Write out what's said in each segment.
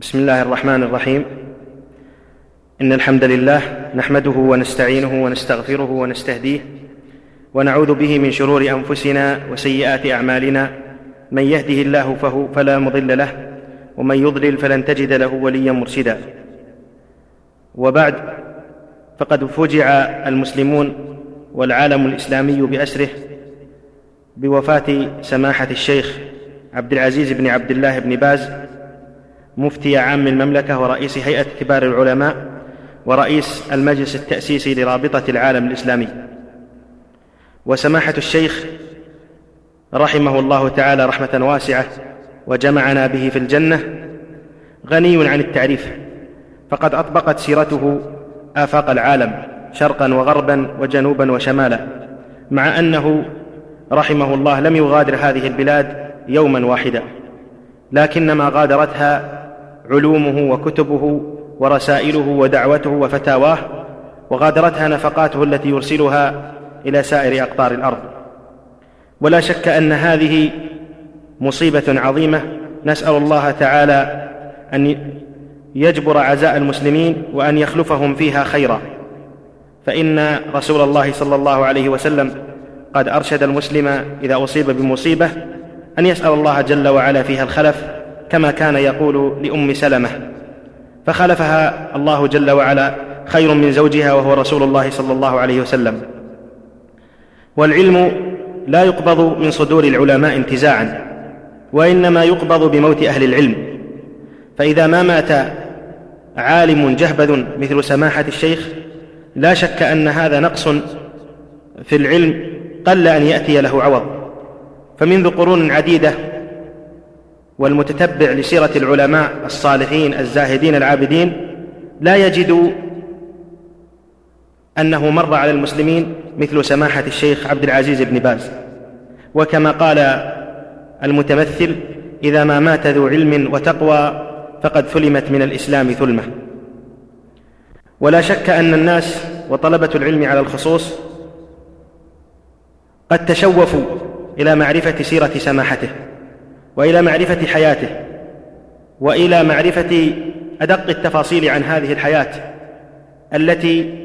بسم الله الرحمن الرحيم ان الحمد لله نحمده ونستعينه ونستغفره ونستهديه ونعوذ به من شرور انفسنا وسيئات اعمالنا من يهده الله فهو فلا مضل له ومن يضلل فلن تجد له وليا مرشدا وبعد فقد فجع المسلمون والعالم الاسلامي باسره بوفاه سماحه الشيخ عبد العزيز بن عبد الله بن باز مفتي عام المملكة ورئيس هيئة كبار العلماء ورئيس المجلس التأسيسي لرابطة العالم الإسلامي. وسماحة الشيخ رحمه الله تعالى رحمة واسعة وجمعنا به في الجنة غني عن التعريف فقد أطبقت سيرته آفاق العالم شرقا وغربا وجنوبا وشمالا مع أنه رحمه الله لم يغادر هذه البلاد يوما واحدا لكنما غادرتها علومه وكتبه ورسائله ودعوته وفتاواه وغادرتها نفقاته التي يرسلها إلى سائر أقطار الأرض. ولا شك أن هذه مصيبة عظيمة. نسأل الله تعالى أن يجبر عزاء المسلمين وأن يخلفهم فيها خيرا. فإن رسول الله صلى الله عليه وسلم قد أرشد المسلم إذا أصيب بمصيبة أن يسأل الله جل وعلا فيها الخلف كما كان يقول لأم سلمة فخلفها الله جل وعلا خير من زوجها وهو رسول الله صلى الله عليه وسلم. والعلم لا يقبض من صدور العلماء انتزاعا وإنما يقبض بموت أهل العلم. فإذا ما مات عالم جهبذ مثل سماحة الشيخ لا شك أن هذا نقص في العلم قل أن يأتي له عوض. فمنذ قرون عديدة والمتتبع لسيرة العلماء الصالحين الزاهدين العابدين لا يجد أنه مر على المسلمين مثل سماحة الشيخ عبد العزيز بن باز. وكما قال المتمثل إذا ما مات ذو علم وتقوى فقد ثلمت من الإسلام ثلمة. ولا شك أن الناس وطلبة العلم على الخصوص قد تشوفوا إلى معرفة سيرة سماحته. وإلى معرفة حياته وإلى معرفة أدق التفاصيل عن هذه الحياة التي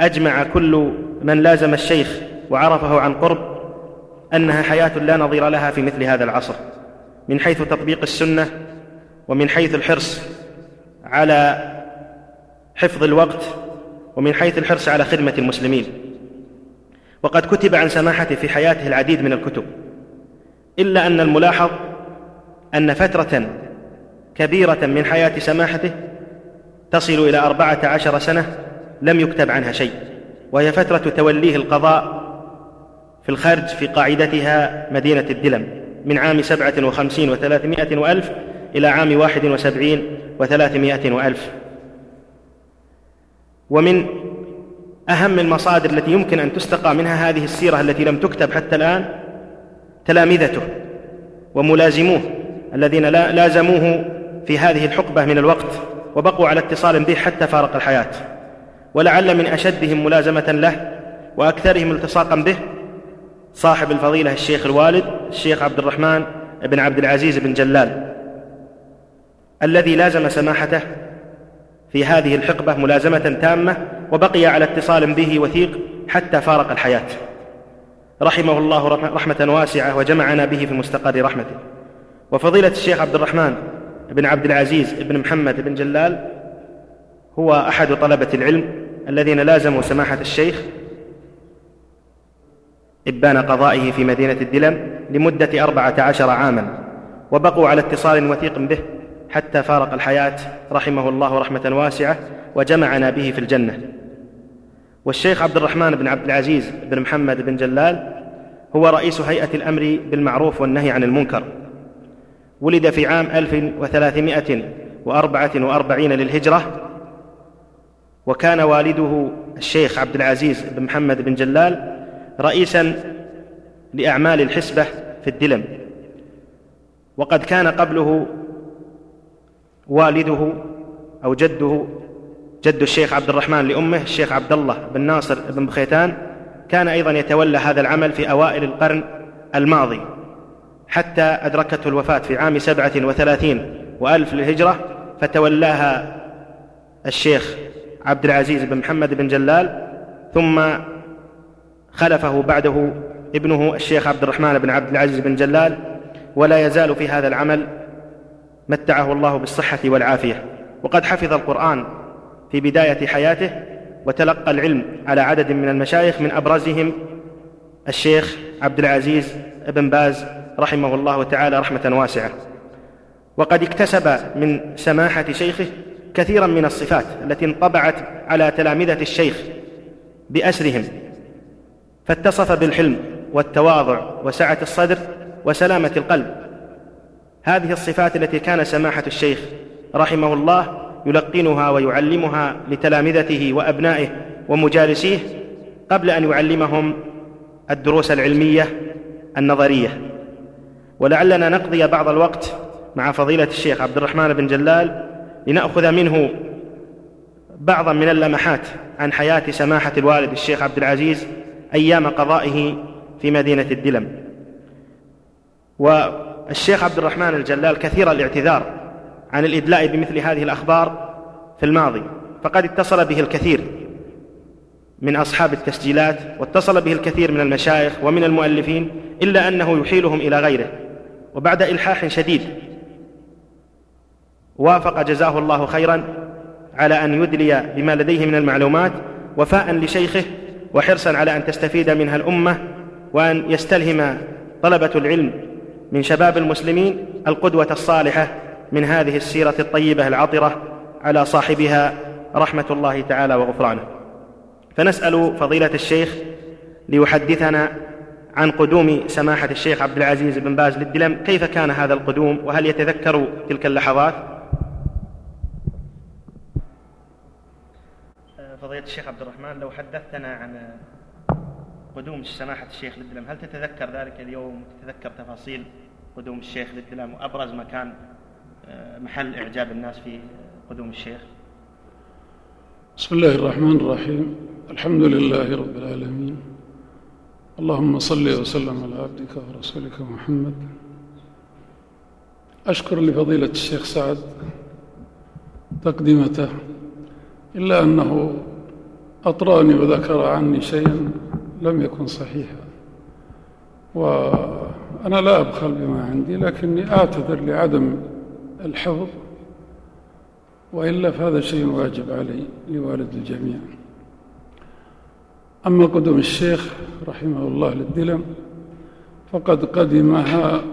أجمع كل من لازم الشيخ وعرفه عن قرب أنها حياة لا نظير لها في مثل هذا العصر. من حيث تطبيق السنة ومن حيث الحرص على حفظ الوقت ومن حيث الحرص على خدمة المسلمين. وقد كتب عن سماحته في حياته العديد من الكتب. إلا أن الملاحظ أن فترة كبيرة من حياة سماحته تصل إلى أربعة عشر سنة لم يكتب عنها شيء وهي فترة توليه القضاء في الخرج في قاعدتها مدينة الدلم من عام سبعة وخمسين وثلاثمائة وألف إلى عام واحد وسبعين وثلاثمائة وألف. ومن أهم المصادر التي يمكن أن تستقى منها هذه السيرة التي لم تكتب حتى الآن تلامذته وملازموه الذين لازموه في هذه الحقبة من الوقت وبقوا على اتصال به حتى فارق الحياة. ولعل من أشدهم ملازمة له وأكثرهم التصاقا به صاحب الفضيلة الشيخ الوالد الشيخ عبد الرحمن بن عبد العزيز بن جلال الذي لازم سماحته في هذه الحقبة ملازمة تامة وبقي على اتصال به وثيق حتى فارق الحياة. رحمه الله رحمة واسعة وجمعنا به في مستقر رحمته. وفضيلة الشيخ عبد الرحمن بن عبد العزيز بن محمد بن جلال هو أحد طلبة العلم الذين لازموا سماحة الشيخ إبان قضائه في مدينة الدلم لمدة أربعة عشر عاما وبقوا على اتصال وثيق به حتى فارق الحياة رحمه الله رحمة واسعة وجمعنا به في الجنة. والشيخ عبد الرحمن بن عبد العزيز بن محمد بن جلال هو رئيس هيئة الأمر بالمعروف والنهي عن المنكر. ولد في عام 1344 للهجرة وكان والده الشيخ عبد العزيز بن محمد بن جلال رئيسا لأعمال الحسبة في الدلم. وقد كان قبله والده أو جده جد الشيخ عبد الرحمن لأمه الشيخ عبد الله بن ناصر بن بخيتان كان أيضا يتولى هذا العمل في أوائل القرن الماضي حتى أدركته الوفاة في عام سبعة وثلاثين وألف للهجرة فتولاها الشيخ عبد العزيز بن محمد بن جلال ثم خلفه بعده ابنه الشيخ عبد الرحمن بن عبد العزيز بن جلال ولا يزال في هذا العمل متعه الله بالصحة والعافية. وقد حفظ القرآن في بداية حياته وتلقى العلم على عدد من المشايخ من أبرزهم الشيخ عبد العزيز بن باز رحمه الله تعالى رحمة واسعة. وقد اكتسب من سماحة شيخه كثيرا من الصفات التي انطبعت على تلامذة الشيخ بأسرهم. فاتصف بالحلم والتواضع وسعة الصدر وسلامة القلب. هذه الصفات التي كان سماحة الشيخ رحمه الله يلقنها ويعلمها لتلامذته وأبنائه ومجالسيه قبل أن يعلمهم الدروس العلمية النظرية. ولعلنا نقضي بعض الوقت مع فضيلة الشيخ عبد الرحمن بن جلال لنأخذ منه بعضا من اللمحات عن حياة سماحة الوالد الشيخ عبد العزيز أيام قضائه في مدينة الدلم. والشيخ عبد الرحمن الجلال كثير الاعتذار عن الإدلاء بمثل هذه الأخبار في الماضي فقد اتصل به الكثير من أصحاب التسجيلات واتصل به الكثير من المشايخ ومن المؤلفين إلا أنه يحيلهم إلى غيره وبعد إلحاح شديد وافق جزاه الله خيرا على أن يدلي بما لديه من المعلومات وفاء لشيخه وحرصا على أن تستفيد منها الأمة وأن يستلهم طلبة العلم من شباب المسلمين القدوة الصالحة. من هذه السيرة الطيبة العطرة على صاحبها رحمة الله تعالى وغفرانه. فنسأل فضيلة الشيخ ليحدثنا عن قدوم سماحة الشيخ عبد العزيز بن باز للدلم. كيف كان هذا القدوم وهل يتذكر تلك اللحظات؟ فضيلة الشيخ عبد الرحمن لو حدثتنا عن قدوم سماحة الشيخ للدلم هل تتذكر ذلك اليوم؟ تتذكر تفاصيل قدوم الشيخ للدلم وأبرز ما كان آه، محل إعجاب الناس في قدوم الشيخ. بسم الله الرحمن الرحيم. الحمد لله رب العالمين. اللهم صل وسلم على عبدك ورسولك محمد. أشكر لفضيلة الشيخ سعد تقدمته إلا أنه أطراني وذكر عني شيئا لم يكن صحيحا. وأنا لا أبخل بما عندي لكني أعتذر لعدم الحفظ وإلا فهذا شيء واجب علي لوالد الجميع. أما قدوم الشيخ رحمه الله للدلم فقد قدمها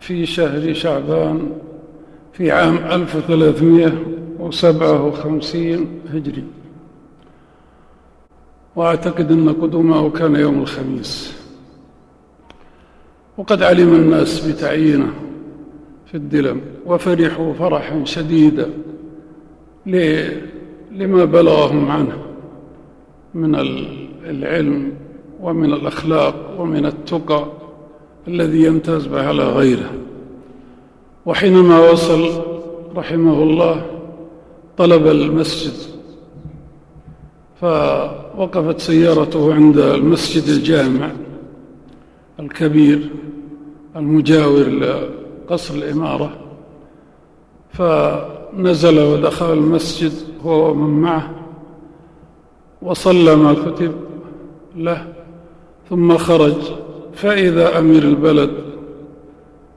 في شهر شعبان في عام 1357 هجري. وأعتقد أن قدومه كان يوم الخميس. وقد علم الناس بتعيينه. في الدلم وفرحوا فرحا شديدا لما بلغهم عنه من العلم ومن الأخلاق ومن التقى الذي يمتاز به على غيره. وحينما وصل رحمه الله طلب المسجد فوقفت سيارته عند المسجد الجامع الكبير المجاور لقصر الإمارة فنزل ودخل المسجد هو ومن معه وصلى ما كتب له ثم خرج. فإذا أمير البلد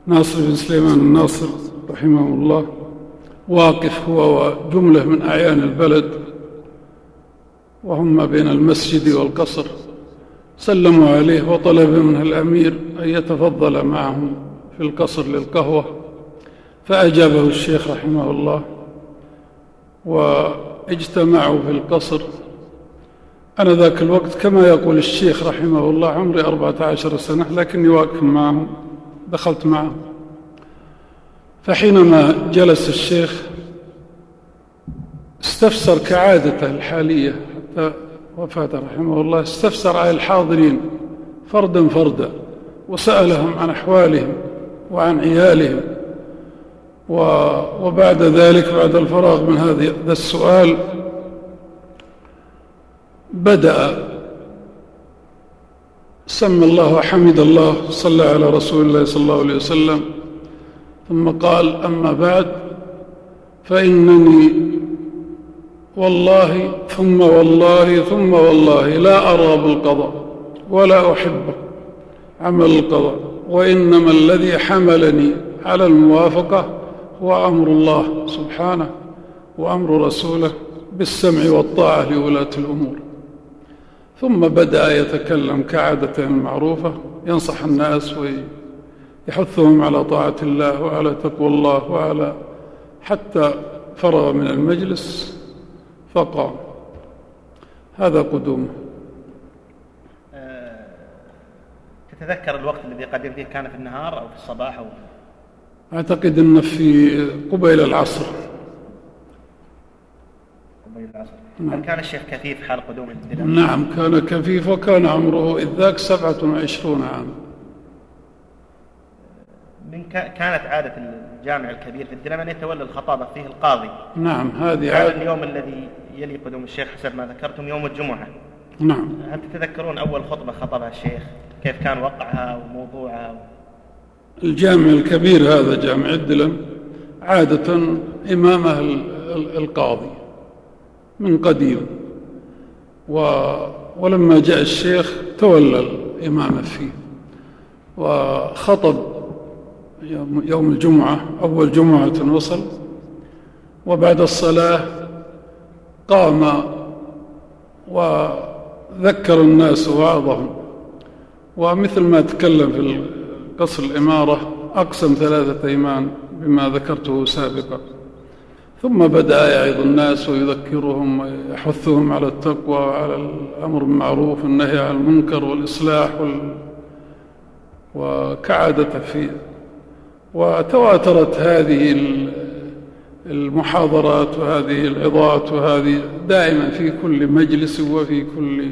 ناصر بن سليمان الناصر رحمه الله واقف هو وجملة من أعيان البلد وهم بين المسجد والقصر سلموا عليه وطلب منه الأمير أن يتفضل معهم. في القصر للقهوة فأجابه الشيخ رحمه الله وإجتمعوا في القصر. أنا ذاك الوقت كما يقول الشيخ رحمه الله عمري أربعة عشر سنة لكني واقف معهم دخلت معهم. فحينما جلس الشيخ استفسر كعادته الحالية حتى وفاته رحمه الله استفسر على الحاضرين فردا فردا وسألهم عن أحوالهم. وعن عيالهم. وبعد ذلك بعد الفراغ من هذا السؤال بدأ سمى الله وحمد الله صلى على رسول الله صلى الله عليه وسلم ثم قال أما بعد فإنني والله ثم والله ثم والله لا أرى بالقضاء ولا أحبه عمل القضاء. وإنما الذي حملني على الموافقة هو أمر الله سبحانه وأمر رسوله بالسمع والطاعة لولاة الأمور. ثم بدأ يتكلم كعادته المعروفة ينصح الناس ويحثهم على طاعة الله وعلى تقوى الله وعلى حتى فرغ من المجلس فقام. هذا قدومه. تتذكر الوقت الذي قدم فيه؟ كان في النهار أو في الصباح أو أعتقد أنه في قبيل العصر. قبيل العصر. نعم. هل كان الشيخ كثيف حال قدوم الدلم؟ نعم كان كثيف وكان عمره إذ ذاك سبعة وعشرون عاما من كانت عادة الجامع الكبير في الدلم أن يتولى الخطابة فيه القاضي. نعم هذه عادة. اليوم الذي يلي قدوم الشيخ حسب ما ذكرتم يوم الجمعة. نعم. هل تتذكرون أول خطبة خطبها الشيخ؟ كيف كان وقعها وموضوعها؟ الجامع الكبير هذا جامع الدلم عادة إمامه القاضي من قديم. ولما جاء الشيخ تولى الإمامة فيه. وخطب يوم الجمعة أول جمعة وصل. وبعد الصلاة قام وذكر الناس وعظهم. ومثل ما تكلم في قصر الإمارة أقسم ثلاثة أيمان بما ذكرته سابقا. ثم بدأ يعظ الناس ويذكرهم ويحثهم على التقوى وعلى الأمر بالمعروف والنهي عن المنكر والإصلاح وال... وكعادته في وتواترت هذه المحاضرات وهذه العظات وهذه دائما في كل مجلس وفي كل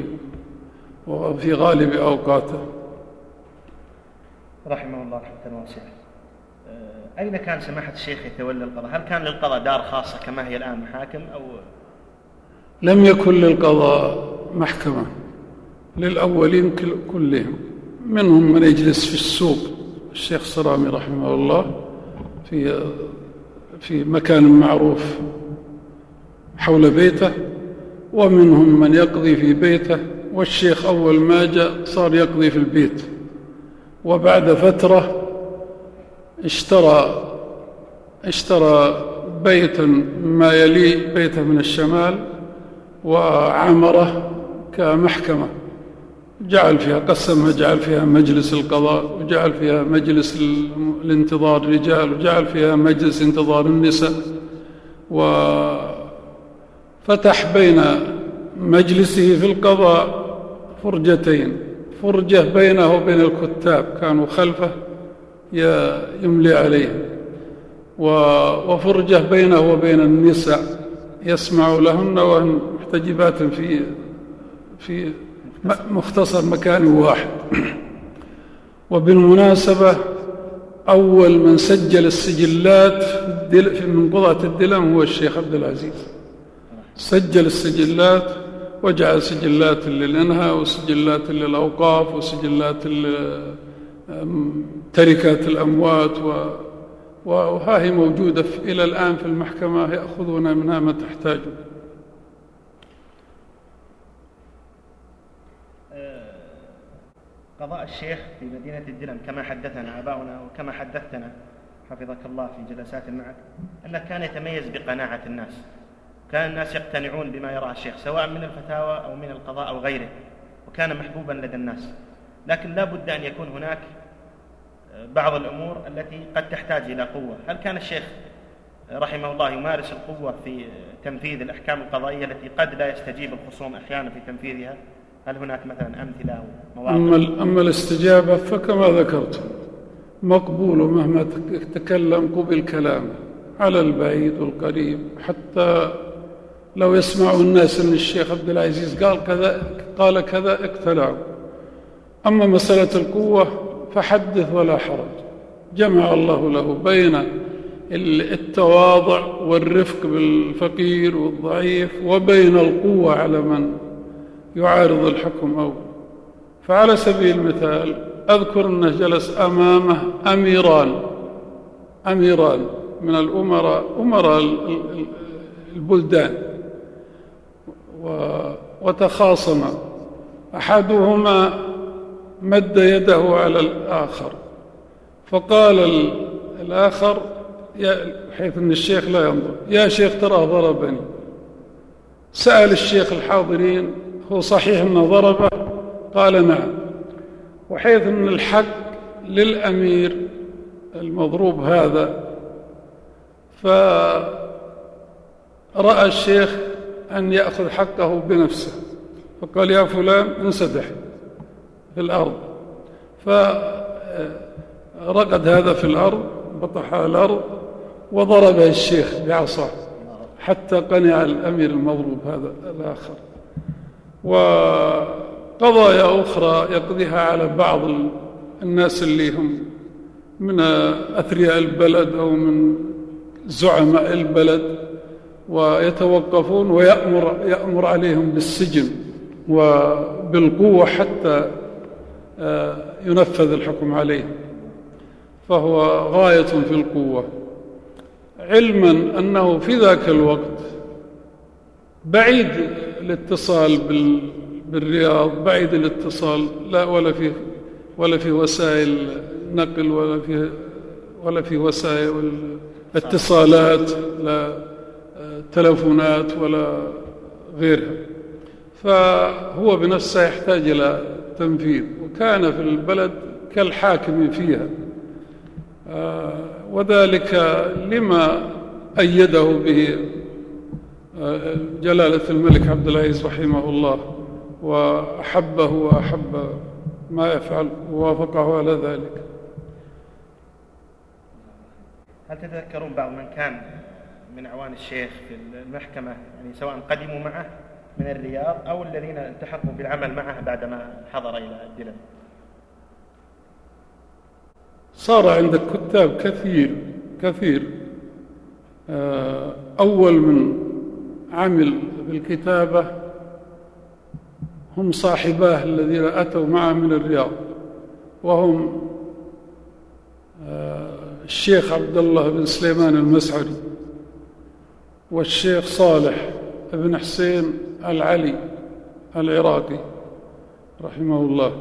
وفي غالب أوقاته. رحمه الله رحمة واسعة آه، أين كان سماحة الشيخ يتولى القضاء؟ هل كان للقضاء دار خاصة كما هي الآن محاكم أو لم يكن للقضاء محكمة. للأولين كلهم. منهم من يجلس في السوق. الشيخ صرامي رحمه الله في في مكان معروف حول بيته. ومنهم من يقضي في بيته. والشيخ أول ما جاء صار يقضي في البيت. وبعد فترة اشترى اشترى بيتا ما يلي بيته من الشمال وعمره كمحكمة. جعل فيها قسمها جعل فيها مجلس القضاء وجعل فيها مجلس الانتظار الرجال وجعل فيها مجلس انتظار النساء. وفتح بين مجلسه في القضاء فرجتين. فرجة بينه وبين الكتاب كانوا خلفه يملي عليهم وفرجة بينه وبين النساء يسمع لهن وهن محتجبات في في مختصر مكان واحد. وبالمناسبة أول من سجل السجلات في من قضاة الدلم هو الشيخ عبد العزيز. سجل السجلات وجعل سجلات للإنهاء وسجلات للأوقاف وسجلات تركات الأموات وها هي موجودة إلى الآن في المحكمة. يأخذون منها ما تحتاجون قضاء الشيخ في مدينة الدلم كما حدثنا آباؤنا وكما حدثتنا حفظك الله في جلسات معك أنه كان يتميز بقناعة الناس. كان الناس يقتنعون بما يراه الشيخ سواء من الفتاوى أو من القضاء أو غيره وكان محبوبا لدى الناس. لكن لا بد أن يكون هناك بعض الأمور التي قد تحتاج إلى قوة. هل كان الشيخ رحمه الله يمارس القوة في تنفيذ الأحكام القضائية التي قد لا يستجيب الخصوم أحيانا في تنفيذها؟ هل هناك مثلا أمثلة أو مواقف؟ أما, أما الاستجابة فكما ذكرت مقبول مهما تكلم قبل كلامه على البعيد والقريب حتى لو يسمعوا الناس أن الشيخ عبد العزيز قال كذا قال كذا اقتنعوا أما مسألة القوة فحدث ولا حرج. جمع الله له بين التواضع والرفق بالفقير والضعيف وبين القوة على من يعارض الحكم أو. فعلى سبيل المثال أذكر أنه جلس أمامه أميران. أميران من الأمراء أمراء البلدان. وتخاصما أحدهما مد يده على الآخر. فقال الآخر حيث أن الشيخ لا ينظر. يا شيخ ترى ضربني. سأل الشيخ الحاضرين هو صحيح أنه ضربه؟ قال نعم. وحيث أن الحق للأمير المضروب هذا فرأى الشيخ أن يأخذ حقه بنفسه. فقال يا فلان انسدح في الأرض. فرقد هذا في الأرض بطح على الأرض وضربه الشيخ بعصاه حتى قنع الأمير المضروب هذا الآخر. وقضايا أخرى يقضيها على بعض الناس اللي هم من أثرياء البلد أو من زعماء البلد. ويتوقفون ويأمر يأمر عليهم بالسجن وبالقوة حتى آه، ينفذ الحكم عليهم فهو غاية في القوة. علما أنه في ذاك الوقت بعيد الاتصال بالرياض بعيد الاتصال لا ولا في ولا في وسائل نقل ولا في ولا في وسائل اتصالات لا. تلفونات ولا غيرها. فهو بنفسه يحتاج إلى تنفيذ وكان في البلد كالحاكم فيها. آه، وذلك لما أيده به آه، جلالة الملك عبد العزيز رحمه الله وأحبه وأحب ما يفعل ووافقه على ذلك. هل تتذكرون بعض من كان من أعوان الشيخ في المحكمة يعني سواء قدموا معه من الرياض أو الذين التحقوا بالعمل معه بعدما حضر إلى الدلم صار عندك كتاب كثير كثير. آه، أول من عمل بالكتابة هم صاحباه الذين أتوا معه من الرياض وهم آه، الشيخ عبد الله بن سليمان المسعري والشيخ صالح بن حسين العلي العراقي رحمه الله.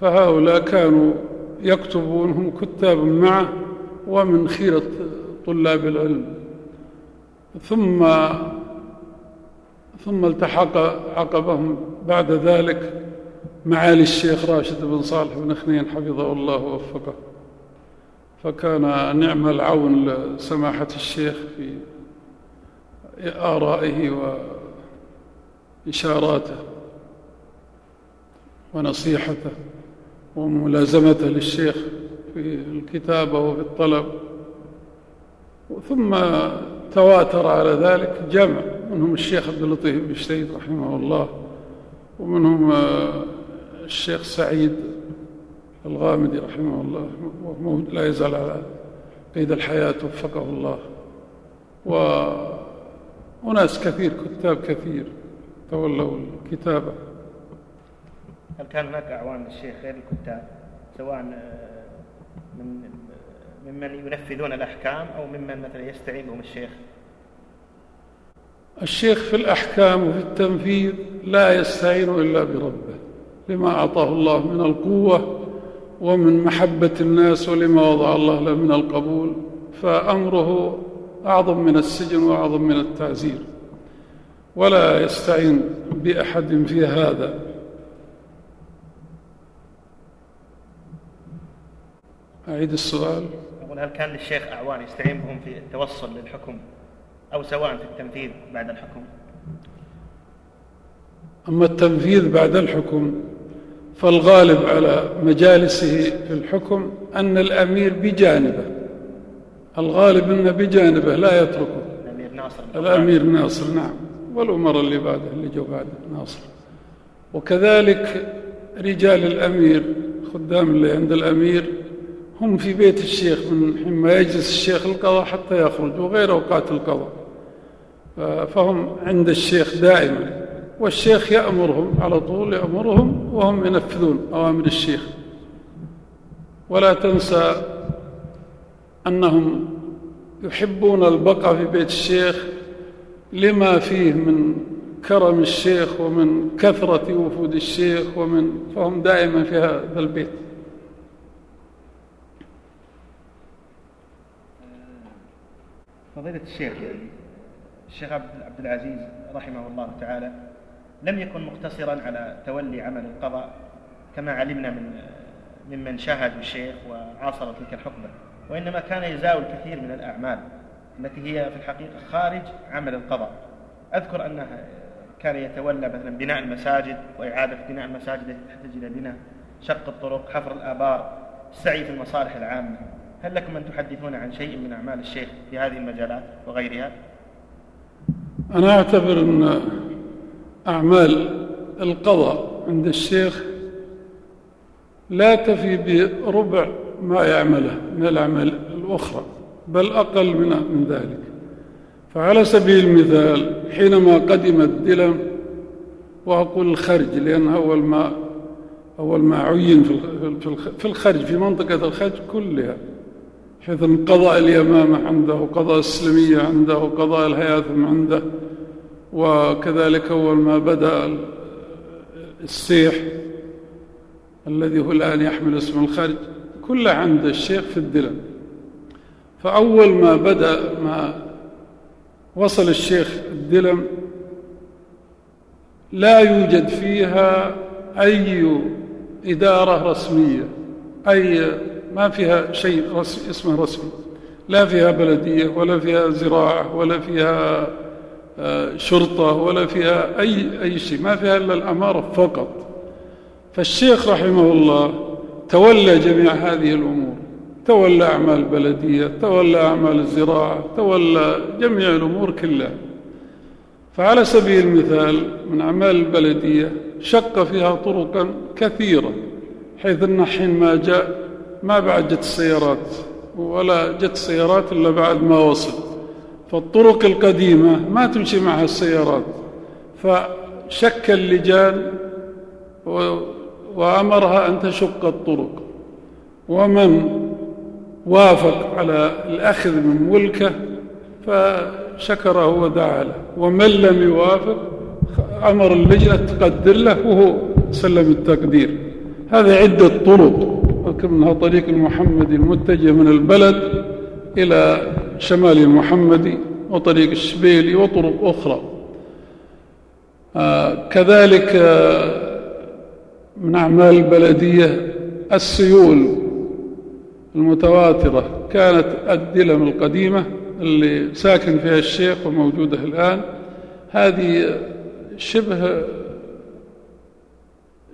فهؤلاء كانوا يكتبون هم كتاب معه ومن خيرة طلاب العلم. ثم ثم التحق عقبهم بعد ذلك معالي الشيخ راشد بن صالح بن خنين حفظه الله ووفقه. فكان نعم العون لسماحة الشيخ في آرائه وإشاراته ونصيحته وملازمته للشيخ في الكتابة وفي الطلب. ثم تواتر على ذلك جمع منهم الشيخ عبد اللطيف بن شديد رحمه الله ومنهم الشيخ سعيد الغامدي رحمه الله لا يزال على قيد الحياة وفقه الله. وناس كثير كتاب كثير. تولوا الكتابة هل كان هناك أعوان الشيخ غير الكتاب؟ سواء من ممن ينفذون الأحكام أو ممن مثلا يستعين بهم الشيخ؟ الشيخ في الأحكام وفي التنفيذ لا يستعين إلا بربه لما أعطاه الله من القوة ومن محبة الناس ولما وضع الله له من القبول. فأمره أعظم من السجن وأعظم من التعزير ولا يستعين بأحد في هذا. أعيد السؤال. أقول هل كان للشيخ أعوان يستعين بهم في التوصل للحكم أو سواء في التنفيذ بعد الحكم؟ أما التنفيذ بعد الحكم فالغالب على مجالسه في الحكم أن الأمير بجانبه. الغالب أنه بجانبه لا يتركه. الأمير ناصر الأمير ناصر نعم. والأمراء اللي بعده اللي جو بعده ناصر. وكذلك رجال الأمير خدام اللي عند الأمير هم في بيت الشيخ من حين ما يجلس الشيخ القضاء حتى يخرج وغير أوقات القضاء. فهم عند الشيخ دائما. والشيخ يأمرهم على طول يأمرهم وهم ينفذون أوامر الشيخ. ولا تنسى أنهم يحبون البقاء في بيت الشيخ لما فيه من كرم الشيخ ومن كثرة وفود الشيخ ومن فهم دائما في هذا البيت. فضيلة الشيخ الشيخ عبد العزيز رحمه الله تعالى لم يكن مقتصرا على تولي عمل القضاء كما علمنا من ممن شاهدوا الشيخ وعاصروا تلك الحقبة وإنما كان يزاول الكثير من الأعمال التي هي في الحقيقة خارج عمل القضاء. أذكر أنه كان يتولى مثلا بناء المساجد وإعادة بناء المساجد التي تحتاج إلى بناء شق الطرق حفر الآبار السعي في المصالح العامة. هل لكم أن تحدثون عن شيء من أعمال الشيخ في هذه المجالات وغيرها؟ أنا أعتبر أن أعمال القضاء عند الشيخ لا تفي بربع ما يعمله من الأعمال الأخرى بل أقل من من ذلك. فعلى سبيل المثال حينما قدم الدلم وأقول الخرج لأن أول ما أول ما عين في الخرج في منطقة الخرج كلها حيث قضاء اليمامة عنده وقضاء السلمية عنده وقضاء الهياثم عنده وكذلك أول ما بدأ السيح الذي هو الآن يحمل اسم الخرج كله عند الشيخ في الدلم فأول ما بدأ ما وصل الشيخ الدلم لا يوجد فيها أي إدارة رسمية أي ما فيها شيء رسمي اسمه رسمي. لا فيها بلدية ولا فيها زراعة ولا فيها آه، شرطة ولا فيها أي, أي شيء. ما فيها إلا الأمارة فقط. فالشيخ رحمه الله تولى جميع هذه الأمور تولى أعمال البلدية تولى أعمال الزراعة تولى جميع الأمور كلها. فعلى سبيل المثال من أعمال البلدية شق فيها طرقا كثيرة حيث أن حين ما جاء ما بعد جت السيارات ولا جت السيارات إلا بعد ما وصل. فالطرق القديمة ما تمشي معها السيارات. فشك اللجان وأمرها أن تشق الطرق. ومن وافق على الأخذ من ملكه فشكره ودعا له. ومن لم يوافق أمر اللجنة تقدر له وهو سلم التقدير. هذه عدة طرق منها طريق المحمدي المتجه من البلد إلى شمال المحمدي وطريق الشبيلي وطرق أخرى. آه كذلك آه من أعمال البلدية السيول المتواترة كانت الدلم القديمة اللي ساكن فيها الشيخ وموجودة الآن. هذه شبه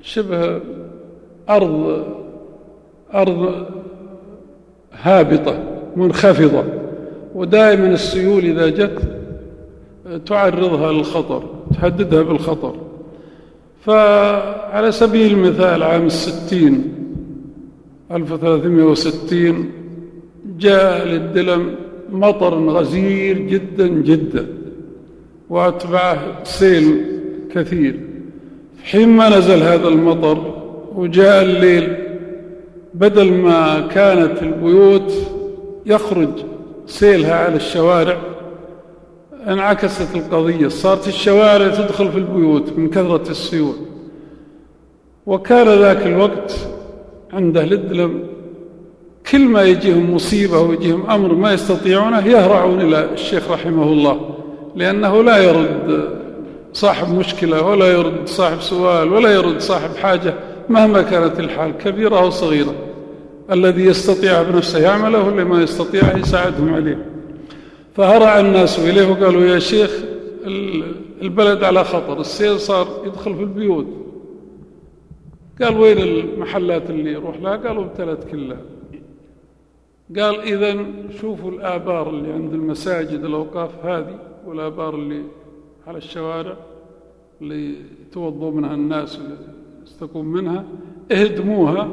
شبه أرض أرض هابطة منخفضة. ودائما السيول إذا جت تعرضها للخطر تهددها بالخطر. فعلى سبيل المثال عام الستين 1360 جاء للدلم مطر غزير جدا جدا وأتبعه سيل كثير. حينما نزل هذا المطر وجاء الليل بدل ما كانت البيوت يخرج سيلها على الشوارع انعكست القضية صارت الشوارع تدخل في البيوت من كثرة السيول. وكان ذاك الوقت عند أهل الدلم كل ما يجيهم مصيبة ويجيهم أمر ما يستطيعونه يهرعون إلى الشيخ رحمه الله لأنه لا يرد صاحب مشكلة ولا يرد صاحب سؤال ولا يرد صاحب حاجة مهما كانت الحال كبيرة أو صغيرة. الذي يستطيع بنفسه يعمله واللي ما يستطيع يساعدهم عليه. فهرع الناس إليه وقالوا يا شيخ البلد على خطر السيل صار يدخل في البيوت. قال وين المحلات اللي يروح؟ لها قالوا ابتلت كلها قال إذا شوفوا الآبار اللي عند المساجد الأوقاف هذه والآبار اللي على الشوارع اللي توضوا منها الناس يستقون منها اهدموها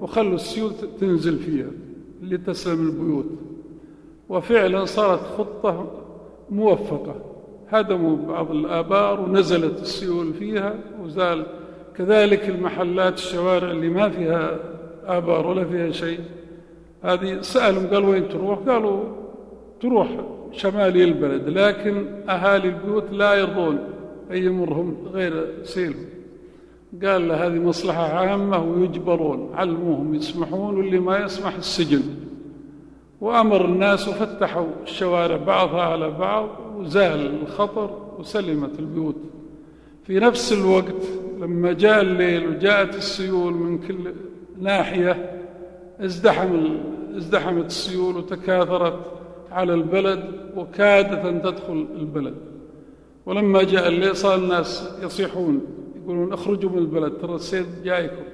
وخلوا السيول تنزل فيها لتسلم البيوت. وفعلا صارت خطة موفقة. هدموا بعض الآبار ونزلت السيول فيها وزال كذلك المحلات الشوارع اللي ما فيها آبار ولا فيها شيء. هذه سألهم قالوا وين تروح؟ قالوا تروح شمالي البلد لكن أهالي البيوت لا يرضون أن يمرهم غير سيلهم. قال له هذه مصلحة عامة ويجبرون علموهم يسمحون واللي ما يسمح السجن. وأمر الناس وفتحوا الشوارع بعضها على بعض وزال الخطر وسلمت البيوت. في نفس الوقت لما جاء الليل وجاءت السيول من كل ناحية ازدحم ازدحمت السيول وتكاثرت على البلد وكادت أن تدخل البلد. ولما جاء الليل صار الناس يصيحون يقولون اخرجوا من البلد ترى السيد جايكم.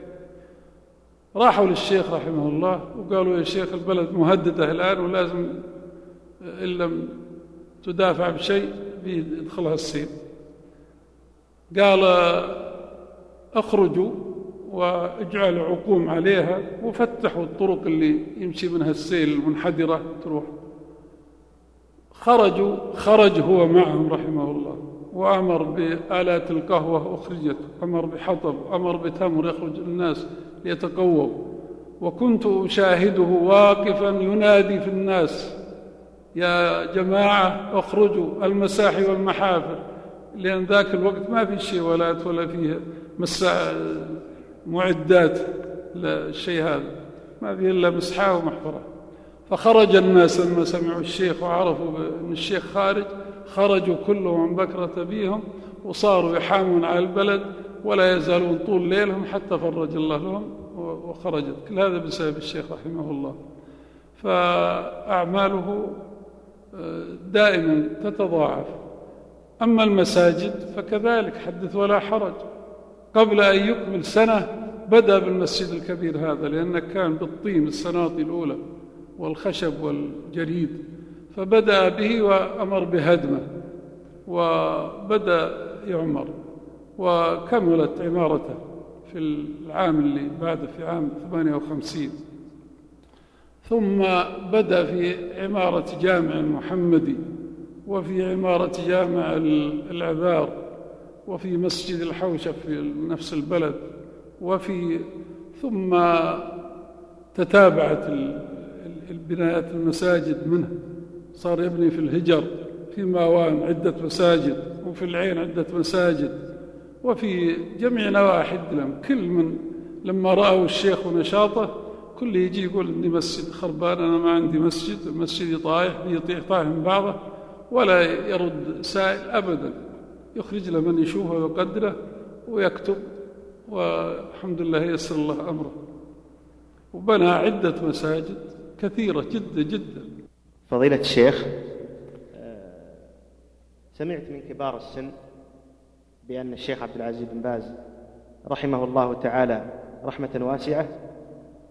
راحوا للشيخ رحمه الله وقالوا يا شيخ البلد مهددة الآن ولازم إن لم تدافع بشيء بيدخلها السيل قال اخرجوا واجعلوا عقوم عليها وفتحوا الطرق اللي يمشي منها السيل المنحدرة تروح. خرجوا خرج هو معهم رحمه الله وأمر بآلات القهوة أخرجت أمر بحطب أمر بتمر يخرج الناس ليتقووا وكنت أشاهده واقفا ينادي في الناس يا جماعة اخرجوا المساحي والمحافل. لأن ذاك الوقت ما في شيولات ولا فيه معدات للشيء هذا. ما فيه إلا مسحاه ومحفرة. فخرج الناس لما سمعوا الشيخ وعرفوا أن الشيخ خارج خرجوا كلهم عن بكرة بيهم وصاروا يحامون على البلد. ولا يزالون طول ليلهم حتى فرج الله لهم وخرجت. كل هذا بسبب الشيخ رحمه الله. فأعماله آه، دائما تتضاعف. أما المساجد فكذلك حدث ولا حرج. قبل أن يكمل سنة بدأ بالمسجد الكبير هذا لأنه كان بالطين السناطي الأولى والخشب والجريد. فبدأ به وأمر بهدمه وبدأ يعمر. وكملت عمارته في العام اللي بعده في عام 58 ثم بدأ في عمارة جامع المحمدي وفي عمارة جامع العذار وفي مسجد الحوشة في نفس البلد وفي ثم تتابعت البنايات المساجد منه. صار يبني في الهجر في ماوان عدة مساجد وفي العين عدة مساجد. وفي جميع نواحي الدلم كل من لما رأوا الشيخ ونشاطه كل يجي يقول عندي مسجد خربان أنا ما عندي مسجد مسجدي طايح بيطيح طايح من بعضه ولا يرد سائل أبدا. يخرج له من يشوفه ويقدره ويكتب والحمد لله يسر الله أمره. وبنى عدة مساجد كثيرة جدا جدا. فضيلة الشيخ سمعت من كبار السن بأن الشيخ عبد العزيز بن باز رحمه الله تعالى رحمة واسعة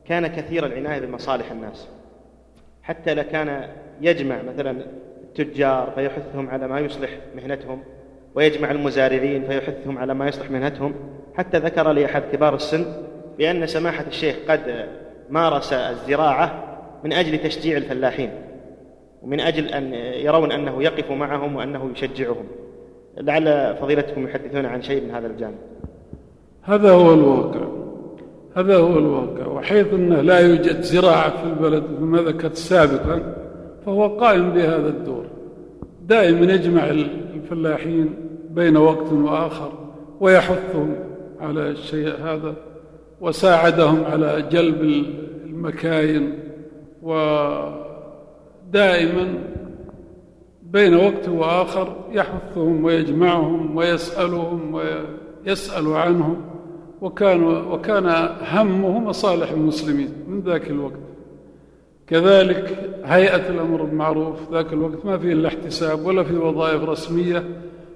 كان كثير العناية بمصالح الناس. حتى لكان يجمع مثلا التجار فيحثهم على ما يصلح مهنتهم ويجمع المزارعين فيحثهم على ما يصلح مهنتهم. حتى ذكر لي أحد كبار السن بأن سماحة الشيخ قد مارس الزراعة من أجل تشجيع الفلاحين ومن أجل أن يرون أنه يقف معهم وأنه يشجعهم. لعل فضيلتكم يحدثون عن شيء من هذا الجانب. هذا هو الواقع. هذا هو الواقع. وحيث أنه لا يوجد زراعة في البلد كما ذكرت سابقا فهو قائم بهذا الدور. دائما يجمع الفلاحين بين وقت وآخر ويحثهم على الشيء هذا وساعدهم على جلب المكاين ودائما بين وقت وآخر يحثهم ويجمعهم ويسألهم ويسأل عنهم وكان وكان همه مصالح المسلمين من ذاك الوقت. كذلك هيئة الأمر بالمعروف ذاك الوقت ما فيه إلا احتساب ولا في وظائف رسمية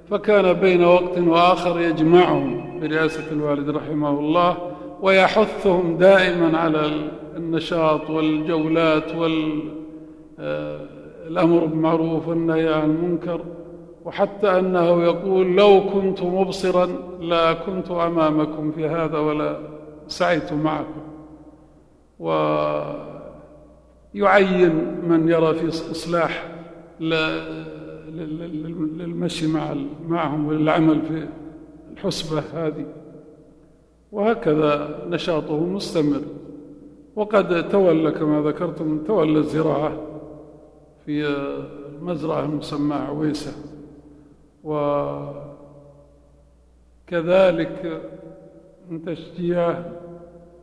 فكان بين وقت وآخر يجمعهم برئاسة الوالد رحمه الله ويحثهم دائما على النشاط والجولات والأمر آه، بالمعروف والنهي عن المنكر وحتى أنه يقول لو كنت مبصرا لا كنت أمامكم في هذا ولا سعيت معكم. ويعين من يرى في إصلاح للمشي مع معهم وللعمل في الحسبة هذه. وهكذا نشاطه مستمر. وقد تولى كما ذكرتم تولى الزراعة. في المزرعة المسماة عويسة. وكذلك من تشجيعه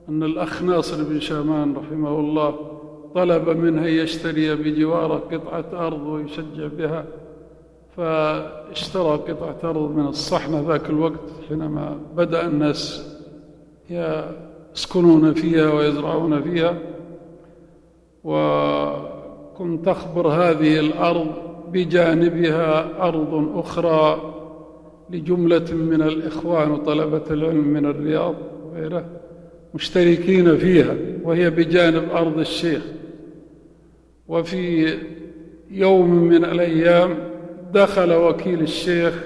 أن الأخ ناصر بن شامان رحمه الله طلب منه يشتري بجواره قطعة أرض ويشجع بها فاشترى قطعة أرض من الصحنة ذاك الوقت حينما بدأ الناس يسكنون فيها ويزرعون فيها. وكنت أخبر هذه الأرض بجانبها أرض أخرى لجملة من الإخوان وطلبة العلم من الرياض وغيره مشتركين فيها وهي بجانب أرض الشيخ. وفي يوم من الأيام دخل وكيل الشيخ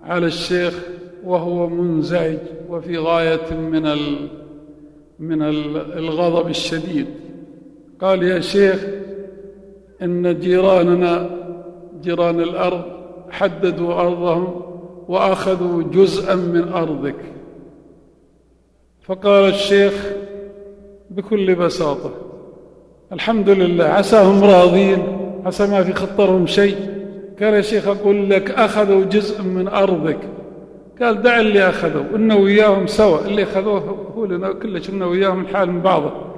على الشيخ وهو منزعج وفي غاية من من الغضب الشديد. قال يا شيخ إن جيراننا جيران الأرض حددوا أرضهم وأخذوا جزءا من أرضك. فقال الشيخ بكل بساطة الحمد لله عساهم راضين عسى ما في خطرهم شيء. قال يا شيخ أقول لك أخذوا جزء من أرضك. قال دع اللي أخذوا إنه وياهم سوا اللي أخذوه هو لنا كلش إنه وياهم الحال من بعضه.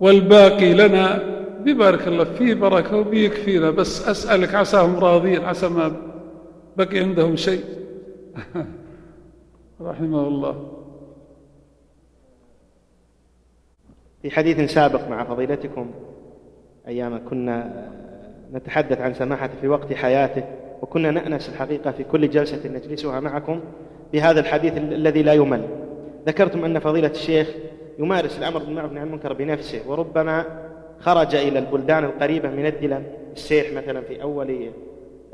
والباقي لنا. ببارك الله فيه بركة وبيكفينا بس أسألك عساهم راضين عسى ما بقي عندهم شيء. رحمه الله. في حديث سابق مع فضيلتكم أيام كنا نتحدث عن سماحة في وقت حياته وكنا نأنس الحقيقة في كل جلسة نجلسها معكم بهذا الحديث الذي لا يمل. ذكرتم أن فضيلة الشيخ يمارس الأمر بالمعروف والنهي عن المنكر بنفسه وربما خرج إلى البلدان القريبة من الدلم السيح مثلا في أول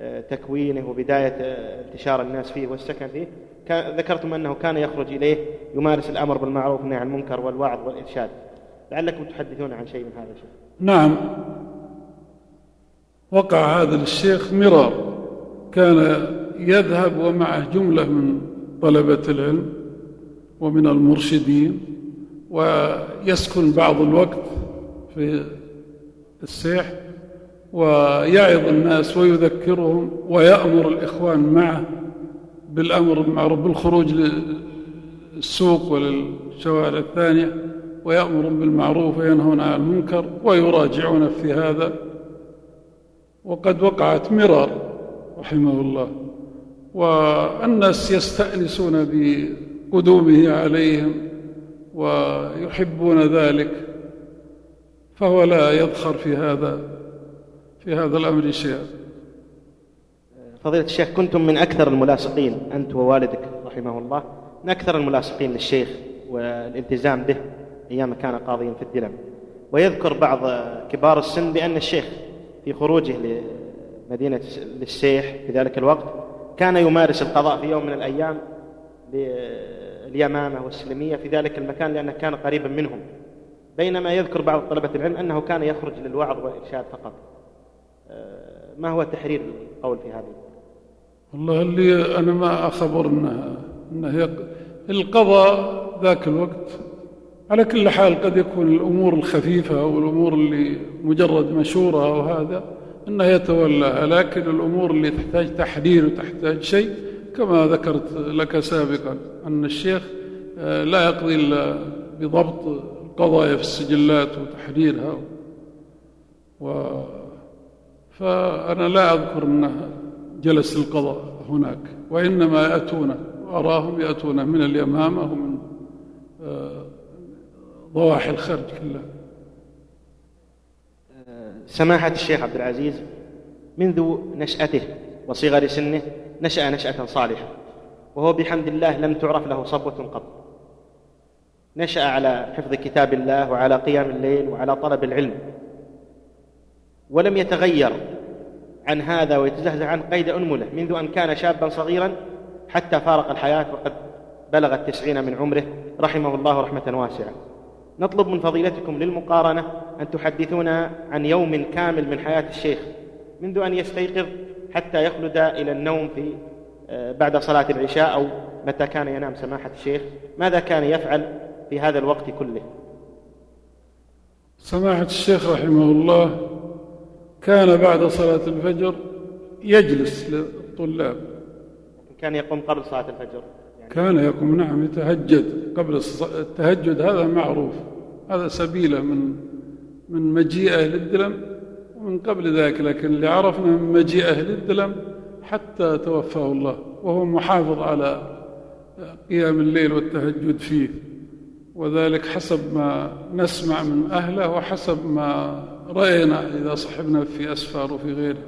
آه، تكوينه وبداية آه، انتشار الناس فيه والسكن فيه ذكرتم أنه كان يخرج إليه يمارس الأمر بالمعروف والنهي عن المنكر والوعظ والإرشاد. لعلكم تحدثون عن شيء من هذا الشيء. نعم. وقع هذا للشيخ مرار. كان يذهب ومعه جملة من طلبة العلم ومن المرشدين ويسكن بعض الوقت في السيح ويعظ الناس ويذكرهم ويأمر الإخوان معه بالأمر بالمعروف بالخروج للسوق وللشوارع الثانية ويأمر بالمعروف وينهون عن المنكر ويراجعون في هذا. وقد وقعت مرار رحمه الله والناس يستأنسون بقدومه عليهم ويحبون ذلك فهو لا يذخر في هذا في هذا الأمر شيئا. فضيلة الشيخ كنتم من أكثر الملاصقين أنت ووالدك رحمه الله من أكثر الملاصقين للشيخ والالتزام به أيام كان قاضيا في الدلم. ويذكر بعض كبار السن بأن الشيخ في خروجه لمدينة للسيح في ذلك الوقت كان يمارس القضاء في يوم من الأيام لليمامة والسلمية في ذلك المكان لأنه كان قريبا منهم. بينما يذكر بعض طلبة العلم أنه كان يخرج للوعظ والإرشاد فقط. آه، ما هو تحرير القول في هذا؟ والله اللي أنا ما أخبر أنه, أنه القضاء ذاك الوقت على كل حال قد يكون الأمور الخفيفة أو الأمور اللي مجرد مشورة أو هذا أنه يتولاها لكن الأمور اللي تحتاج تحرير وتحتاج شيء كما ذكرت لك سابقا أن الشيخ آه، لا يقضي إلا بضبط القضايا في السجلات وتحريرها. و فأنا لا أذكر أنه جلس القضاء هناك وإنما يأتون أراهم يأتون من اليمامة ومن آه، ضواحي الخرج كلها سماحة الشيخ عبد العزيز منذ نشأته وصغر سنه نشأ نشأة صالحة. وهو بحمد الله لم تعرف له صبوة قط. نشأ على حفظ كتاب الله وعلى قيام الليل وعلى طلب العلم. ولم يتغير عن هذا ويتزهزه عن قيد أنملة منذ أن كان شابا صغيرا حتى فارق الحياة وقد بلغ التسعين من عمره رحمه الله رحمة واسعة. نطلب من فضيلتكم للمقارنة أن تحدثونا عن يوم كامل من حياة الشيخ منذ أن يستيقظ حتى يخلد إلى النوم في آه، بعد صلاة العشاء أو متى كان ينام سماحة الشيخ. ماذا كان يفعل في هذا الوقت كله؟ سماحة الشيخ رحمه الله كان بعد صلاة الفجر يجلس للطلاب. كان يقوم قبل صلاة الفجر؟ يعني كان يقوم نعم يتهجد قبل التهجد هذا معروف. هذا سبيلة من من مجيء أهل ومن قبل ذلك لكن اللي عرفنا من مجيء أهل الدلم حتى توفاه الله وهو محافظ على قيام الليل والتهجد فيه. وذلك حسب ما نسمع من أهله وحسب ما رأينا إذا صحبنا في أسفار وفي غيره.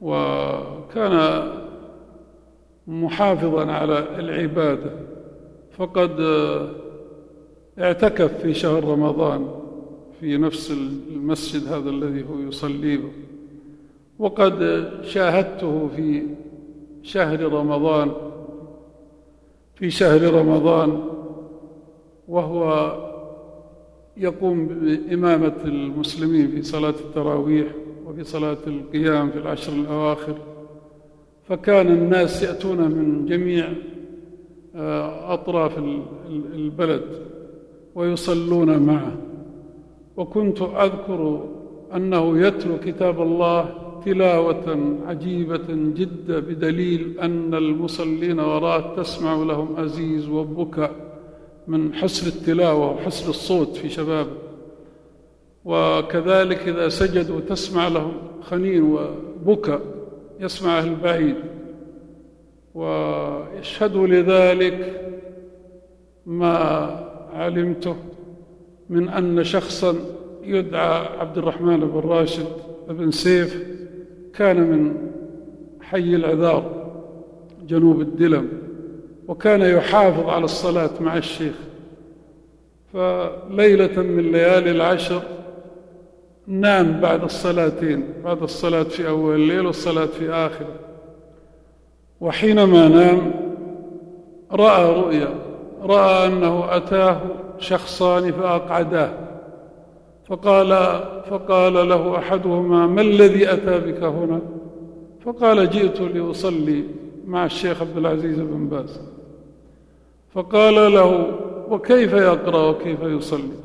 وكان محافظا على العبادة فقد اعتكف في شهر رمضان. في نفس المسجد هذا الذي هو يصلي به. وقد شاهدته في شهر رمضان في شهر رمضان وهو يقوم بإمامة المسلمين في صلاة التراويح وفي صلاة القيام في العشر الأواخر. فكان الناس يأتون من جميع آه، أطراف البلد ويصلون معه. وكنت أذكر أنه يتلو كتاب الله تلاوة عجيبة جدا بدليل أن المصلين وراءه تسمع لهم أزيز وبكى من حسن التلاوة وحسن الصوت في شبابه وكذلك إذا سجدوا تسمع لهم خنين وبكى يسمعه البعيد. ويشهد لذلك ما علمته. من أن شخصا يدعى عبد الرحمن بن راشد بن سيف كان من حي العذار جنوب الدلم وكان يحافظ على الصلاة مع الشيخ. فليلة من ليالي العشر نام بعد الصلاتين بعد الصلاة في أول الليل والصلاة في آخره وحينما نام رأى رؤيا رأى أنه أتاه شخصان فأقعداه فقال فقال له أحدهما ما الذي أتى بك هنا؟ فقال جئت لأصلي مع الشيخ عبد العزيز بن باز. فقال له وكيف يقرأ وكيف يصلي؟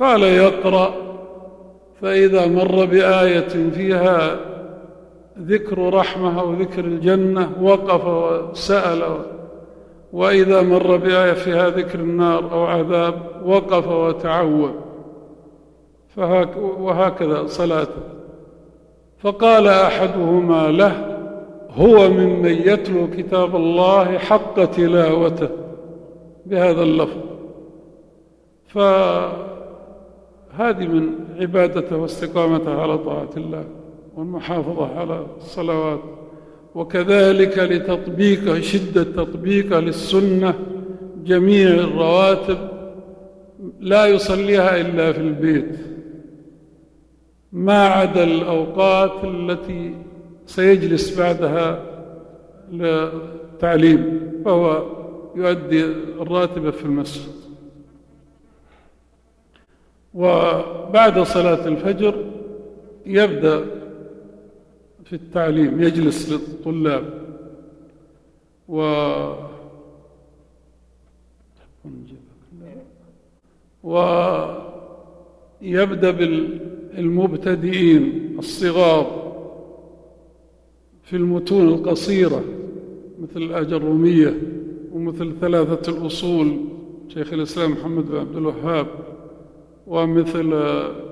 قال يقرأ. فإذا مر بآية فيها ذكر رحمة أو ذكر الجنة وقف وسأل وإذا مر بآية فيها ذكر النار أو عذاب وقف وتعوذ فهك وهكذا صلاته. فقال أحدهما له هو ممن يتلو كتاب الله حق تلاوته. بهذا اللفظ. فهذه من عبادته واستقامته على طاعة الله والمحافظة على الصلوات. وكذلك لتطبيق شدة تطبيقه للسنة جميع الرواتب لا يصليها إلا في البيت. ما عدا الأوقات التي سيجلس بعدها للتعليم فهو يؤدي الراتبة في المسجد. وبعد صلاة الفجر يبدأ في التعليم يجلس للطلاب. و ويبدأ بالمبتدئين الصغار في المتون القصيرة مثل الأجرومية ومثل ثلاثة الأصول شيخ الإسلام محمد بن عبد الوهاب ومثل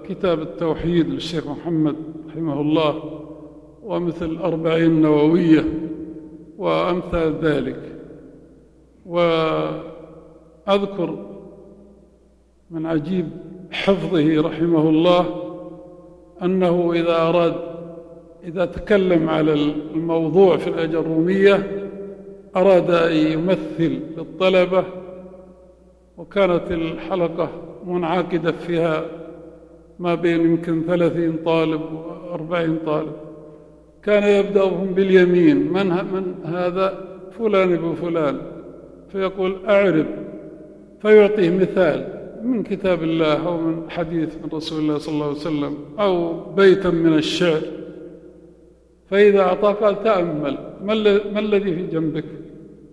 كتاب التوحيد للشيخ محمد رحمه الله. ومثل الأربعين النووية وأمثال ذلك. وأذكر من عجيب حفظه رحمه الله أنه إذا أراد إذا تكلم على الموضوع في الأجرومية أراد أن يمثل للطلبة وكانت الحلقة منعقدة فيها ما بين يمكن ثلاثين طالب وأربعين طالب. كان يبدأهم باليمين من, من هذا؟ فلان ابن فلان. فيقول أعرب. فيعطيه مثال من كتاب الله أو من حديث من رسول الله صلى الله عليه وسلم أو بيتا من الشعر. فإذا أعطاه قال تأمل. ما الذي في جنبك؟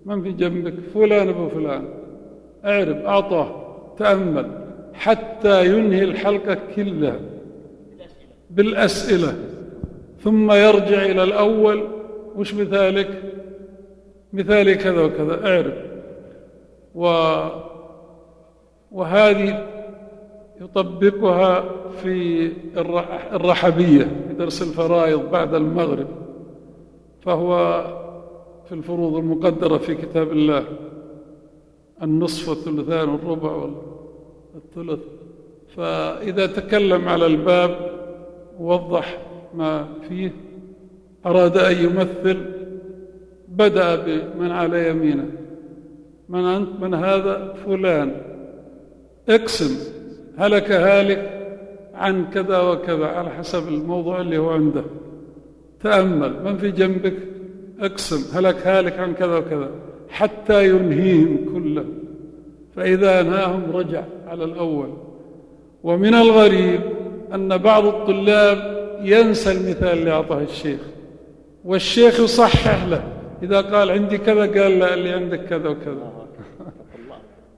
من في جنبك؟ فلان ابو فلان. اعرف أعطاه. تأمل. حتى ينهي الحلقة كلها بالأسئلة. ثم يرجع إلى الأول. وش مثالك؟ مثالي كذا وكذا اعرف. و وهذه يطبقها في الرحبية في درس الفرائض بعد المغرب. فهو في الفروض المقدرة في كتاب الله. النصف والثلثان والربع والثلث. فإذا تكلم على الباب ووضح ما فيه. أراد أن يمثل. بدأ بمن على يمينه. من أنت؟ من هذا فلان. اقسم. هلك هالك عن كذا وكذا على حسب الموضوع اللي هو عنده. تأمل. من في جنبك؟ اقسم. هلك هالك عن كذا وكذا. حتى ينهيهم كله. فإذا أنهاهم رجع على الأول. ومن الغريب أن بعض الطلاب ينسى المثال اللي أعطاه الشيخ. والشيخ يصحح له. إذا قال عندي كذا قال لا اللي عندك كذا وكذا.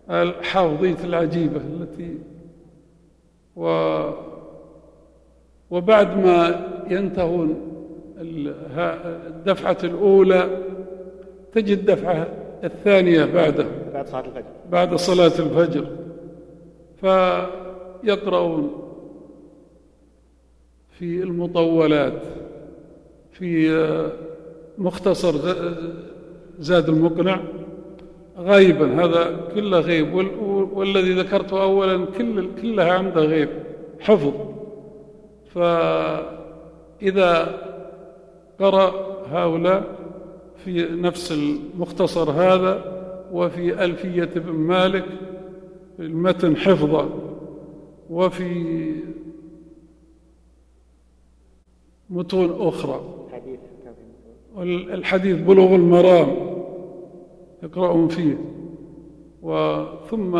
الحافظية العجيبة التي و وبعد ما ينتهون الدفعة الأولى تجد الدفعة الثانية بعده. بعد صلاة الفجر. بعد صلاة الفجر. فيقرؤون في المطولات في مختصر زاد المقنع. غيبا هذا كله غيب. والذي ذكرته أولا كل كلها عنده غيب حفظ. فإذا قرأ هؤلاء في نفس المختصر هذا وفي ألفية ابن مالك المتن حفظا وفي متون أخرى. والحديث بلوغ المرام. يقرأون فيه. وثم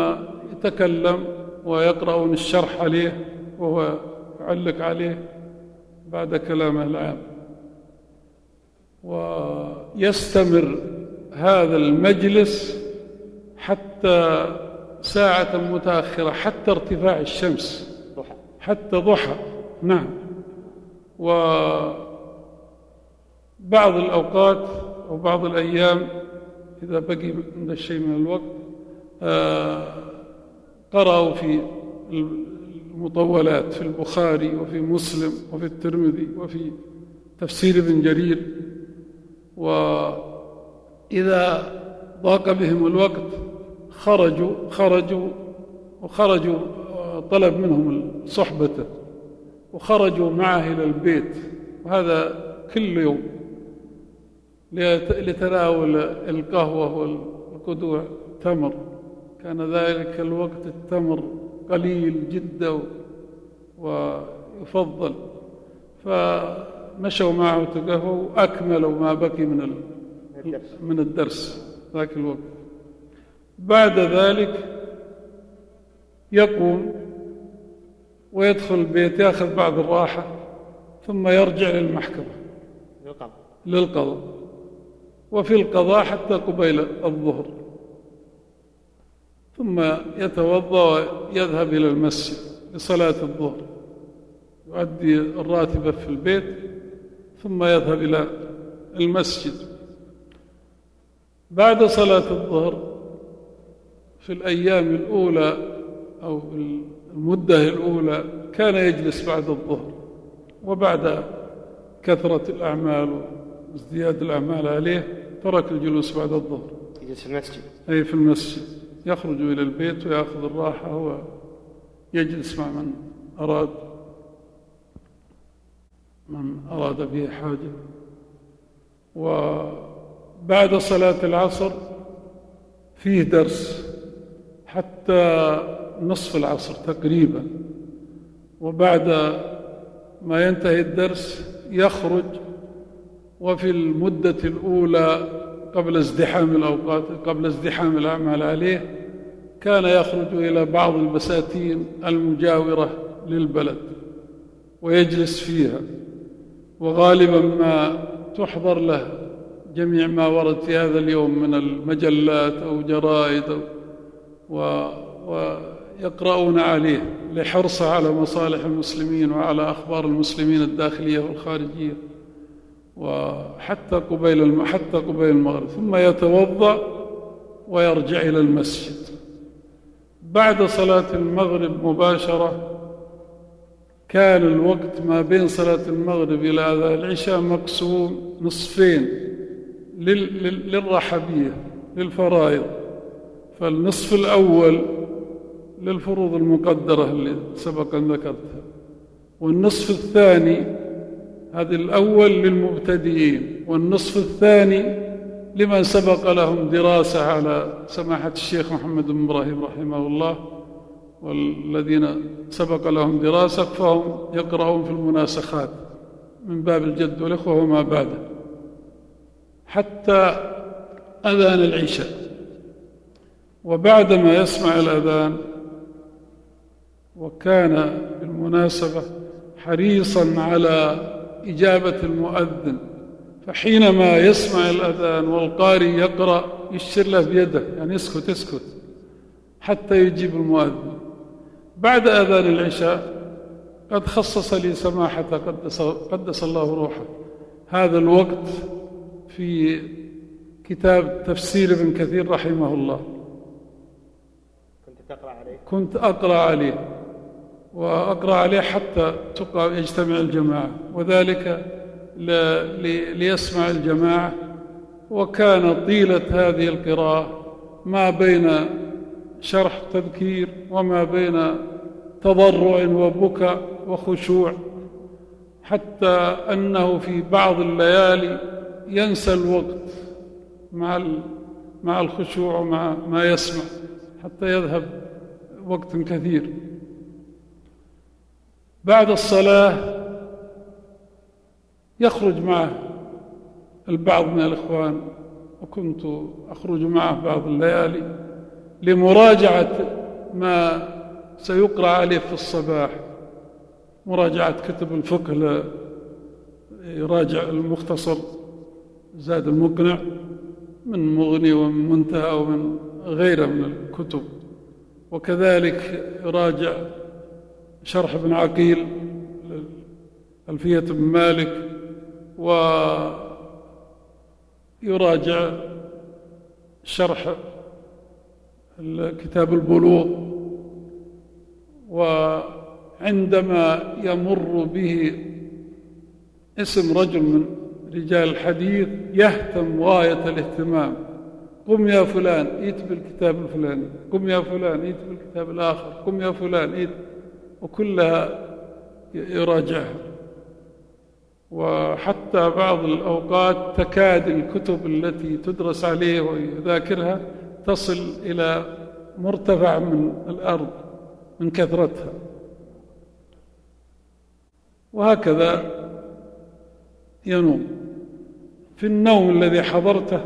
يتكلم ويقرأون الشرح عليه وهو يعلق عليه بعد كلامه العام. ويستمر هذا المجلس حتى ساعة متأخرة حتى ارتفاع الشمس. حتى ضحى. نعم. وبعض الأوقات أو بعض الأيام إذا بقي عند الشيء من الوقت آه، قرأوا في المطولات في البخاري وفي مسلم وفي الترمذي وفي تفسير ابن جرير. وإذا ضاق بهم الوقت خرجوا خرجوا وخرجوا طلب منهم صحبته. وخرجوا معه إلى البيت. وهذا كل يوم لتناول القهوة والقدوع. تمر. كان ذلك الوقت التمر قليل جدا ويفضل. فمشوا معه تقهووا وأكملوا ما بقي من من الدرس ذاك الوقت. بعد ذلك يقوم ويدخل البيت ياخذ بعض الراحة ثم يرجع للمحكمة. للقضاء. للقضاء. وفي القضاء حتى قبيل الظهر. ثم يتوضأ ويذهب إلى المسجد لصلاة الظهر. يؤدي الراتبه في البيت ثم يذهب إلى المسجد. بعد صلاة الظهر في الأيام الأولى أو المدة الأولى كان يجلس بعد الظهر وبعد كثرة الأعمال وازدياد الأعمال عليه ترك الجلوس بعد الظهر. يجلس في المسجد. أي في المسجد. يخرج إلى البيت ويأخذ الراحة ويجلس مع من أراد من أراد به حاجة. وبعد صلاة العصر فيه درس حتى نصف العصر تقريبا. وبعد ما ينتهي الدرس يخرج وفي المدة الأولى قبل ازدحام الأوقات قبل ازدحام الأعمال عليه كان يخرج إلى بعض البساتين المجاورة للبلد ويجلس فيها. وغالبا ما تحضر له جميع ما ورد في هذا اليوم من المجلات أو جرائد و يقرؤون عليه لحرصه على مصالح المسلمين وعلى أخبار المسلمين الداخلية والخارجية وحتى قبيل. حتى قبيل المغرب ثم يتوضأ ويرجع إلى المسجد بعد صلاة المغرب مباشرة كان الوقت ما بين صلاة المغرب إلى العشاء مقسوم نصفين لل... للرحبية للفرائض فالنصف الأول للفروض المقدرة اللي سبق أن ذكرتها. والنصف الثاني هذا الأول للمبتدئين. والنصف الثاني لمن سبق لهم دراسة على سماحة الشيخ محمد بن إبراهيم رحمه الله والذين سبق لهم دراسة فهم يقرؤون في المناسخات من باب الجد والإخوة وما بعده حتى أذان العشاء. وبعدما يسمع الأذان وكان بالمناسبة حريصا على إجابة المؤذن فحينما يسمع الأذان والقارئ يقرأ يشير له بيده يعني اسكت اسكت حتى يجيب المؤذن. بعد أذان العشاء قد خصص لي سماحة قدس, قدس الله روحه. هذا الوقت في كتاب تفسير ابن كثير رحمه الله. كنت تقرأ عليه؟ كنت أقرأ عليه. وأقرأ عليه حتى يجتمع الجماعة. وذلك ليسمع الجماعة. وكان طيلة هذه القراءة ما بين شرح تذكير وما بين تضرع وبكى وخشوع. حتى أنه في بعض الليالي ينسى الوقت مع مع الخشوع ومع ما يسمع حتى يذهب وقت كثير. بعد الصلاة يخرج معه البعض من الإخوان وكنت أخرج معه بعض الليالي لمراجعة ما سيقرأ عليه في الصباح مراجعة كتب الفقه يراجع المختصر زاد المقنع من مغني ومن منتهى ومن غيره من الكتب وكذلك يراجع شرح ابن عقيل ألفية بن مالك ويراجع شرح كتاب البلوغ. وعندما يمر به اسم رجل من رجال الحديث يهتم غاية الاهتمام. قم يا فلان ائت بالكتاب الفلاني. قم يا فلان ائت بالكتاب الآخر. قم يا فلان ائت وكلها يراجعها. وحتى بعض الأوقات تكاد الكتب التي تدرس عليه ويذاكرها تصل إلى مرتفع من الأرض من كثرتها. وهكذا ينوم. في النوم الذي حضرته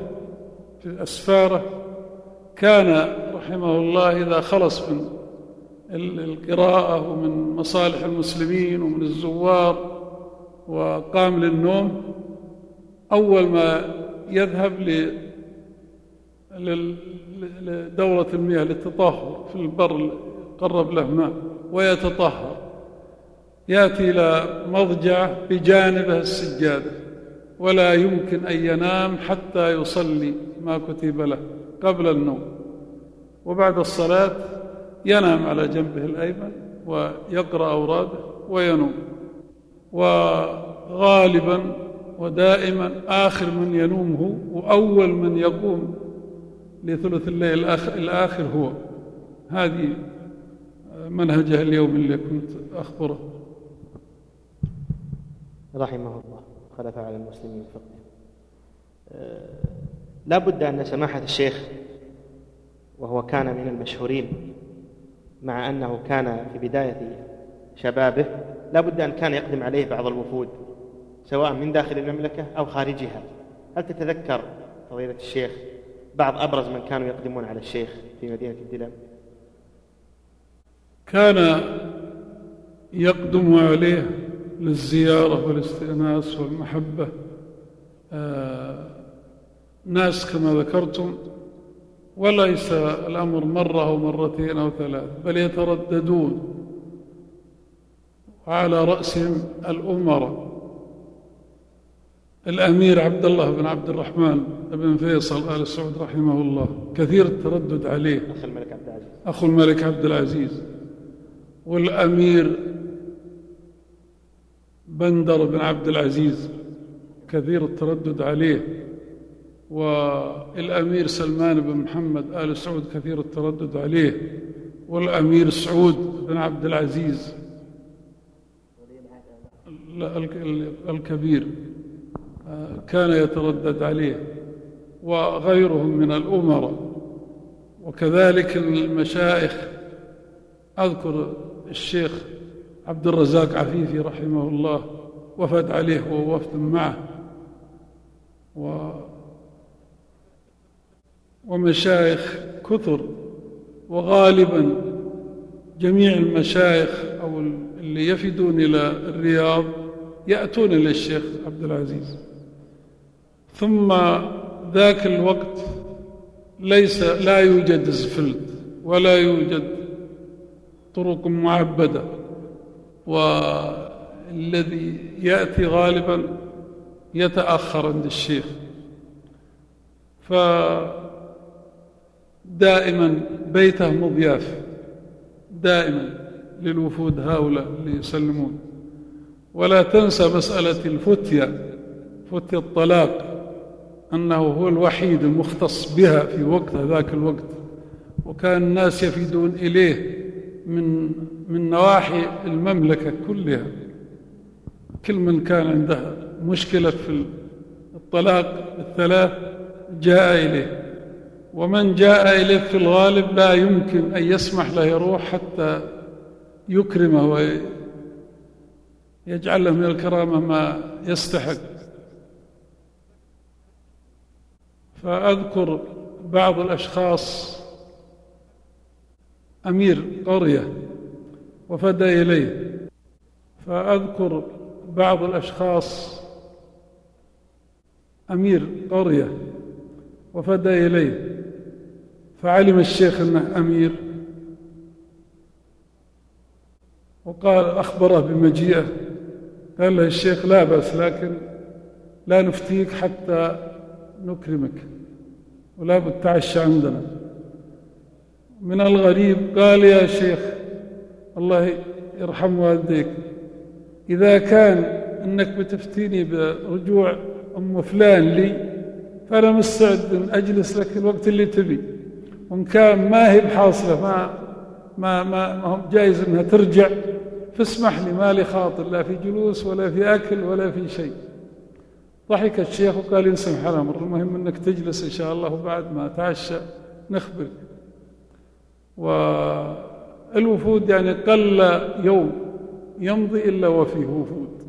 في أسفاره كان رحمه الله إذا خلص من القراءة ومن مصالح المسلمين ومن الزوار وقام للنوم أول ما يذهب لدورة المياه للتطهر في البر قرب له ماء ويتطهر. يأتي إلى مضجع بجانبه السجادة ولا يمكن أن ينام حتى يصلي ما كتب له قبل النوم. وبعد الصلاة ينام على جنبه الأيمن ويقرأ أوراده وينوم. وغالبا ودائما آخر من ينوم هو وأول من يقوم لثلث الليل الآخر هو. هذه منهجه اليوم اللي كنت أخبره. رحمه الله. خلف على المسلمين فقه أه لا بد أن سماحة الشيخ وهو كان من المشهورين. مع أنه كان في بداية شبابه لا بد أن كان يقدم عليه بعض الوفود سواء من داخل المملكة أو خارجها. هل تتذكر فضيلة الشيخ بعض أبرز من كانوا يقدمون على الشيخ في مدينة الدلم؟ كان يقدم عليه للزيارة والاستئناس والمحبة. آه ناس كما ذكرتم وليس الأمر مرة أو مرتين أو ثلاث بل يترددون وعلى رأسهم الأمراء. الأمير عبد الله بن عبد الرحمن بن فيصل آل سعود رحمه الله كثير التردد عليه. أخ الملك عبد العزيز. أخو الملك عبد العزيز. والأمير بندر بن عبد العزيز كثير التردد عليه. والأمير سلمان بن محمد آل سعود كثير التردد عليه والأمير سعود بن عبد العزيز الكبير كان يتردد عليه وغيرهم من الأمراء. وكذلك المشايخ أذكر الشيخ عبد الرزاق عفيفي رحمه الله وفد عليه ووفد معه. و ومشايخ كثر وغالبا جميع المشايخ أو اللي يفدون إلى الرياض يأتون إلى الشيخ عبد العزيز. ثم ذاك الوقت ليس لا يوجد زفلت ولا يوجد طرق معبدة والذي يأتي غالبا يتأخر عند الشيخ. فدائما بيته مضياف دائما للوفود هؤلاء اللي يسلمون. ولا تنسى مسألة الفتية فتية الطلاق أنه هو الوحيد المختص بها في وقت ذاك الوقت. وكان الناس يفيدون إليه من من نواحي المملكة كلها. كل من كان عنده مشكلة في الطلاق الثلاث جاء إليه. ومن جاء إليه في الغالب لا يمكن أن يسمح له يروح حتى يكرمه ويجعل له من الكرامة ما يستحق. فأذكر بعض الأشخاص. أمير قرية وفدى إليه. فأذكر بعض الأشخاص. أمير قرية وفدى إليه. فعلم الشيخ أنه أمير. وقال أخبره بمجيئه قال له الشيخ لا بأس لكن لا نفتيك حتى نكرمك ولا بد تعشى عندنا. من الغريب قال يا شيخ الله يرحم والديك إذا كان أنك بتفتيني برجوع أم فلان لي فأنا مستعد أن أجلس لك الوقت اللي تبي. وإن كان ما هي بحاصلة ما ما ما, ما هم جايز أنها ترجع. فاسمح لي ما لي خاطر لا في جلوس ولا في أكل ولا في شيء. ضحك الشيخ وقال ينسمح الأمر. المهم أنك تجلس إن شاء الله وبعد ما تعشى نخبرك والوفود يعني قل يوم يمضي إلا وفيه وفود.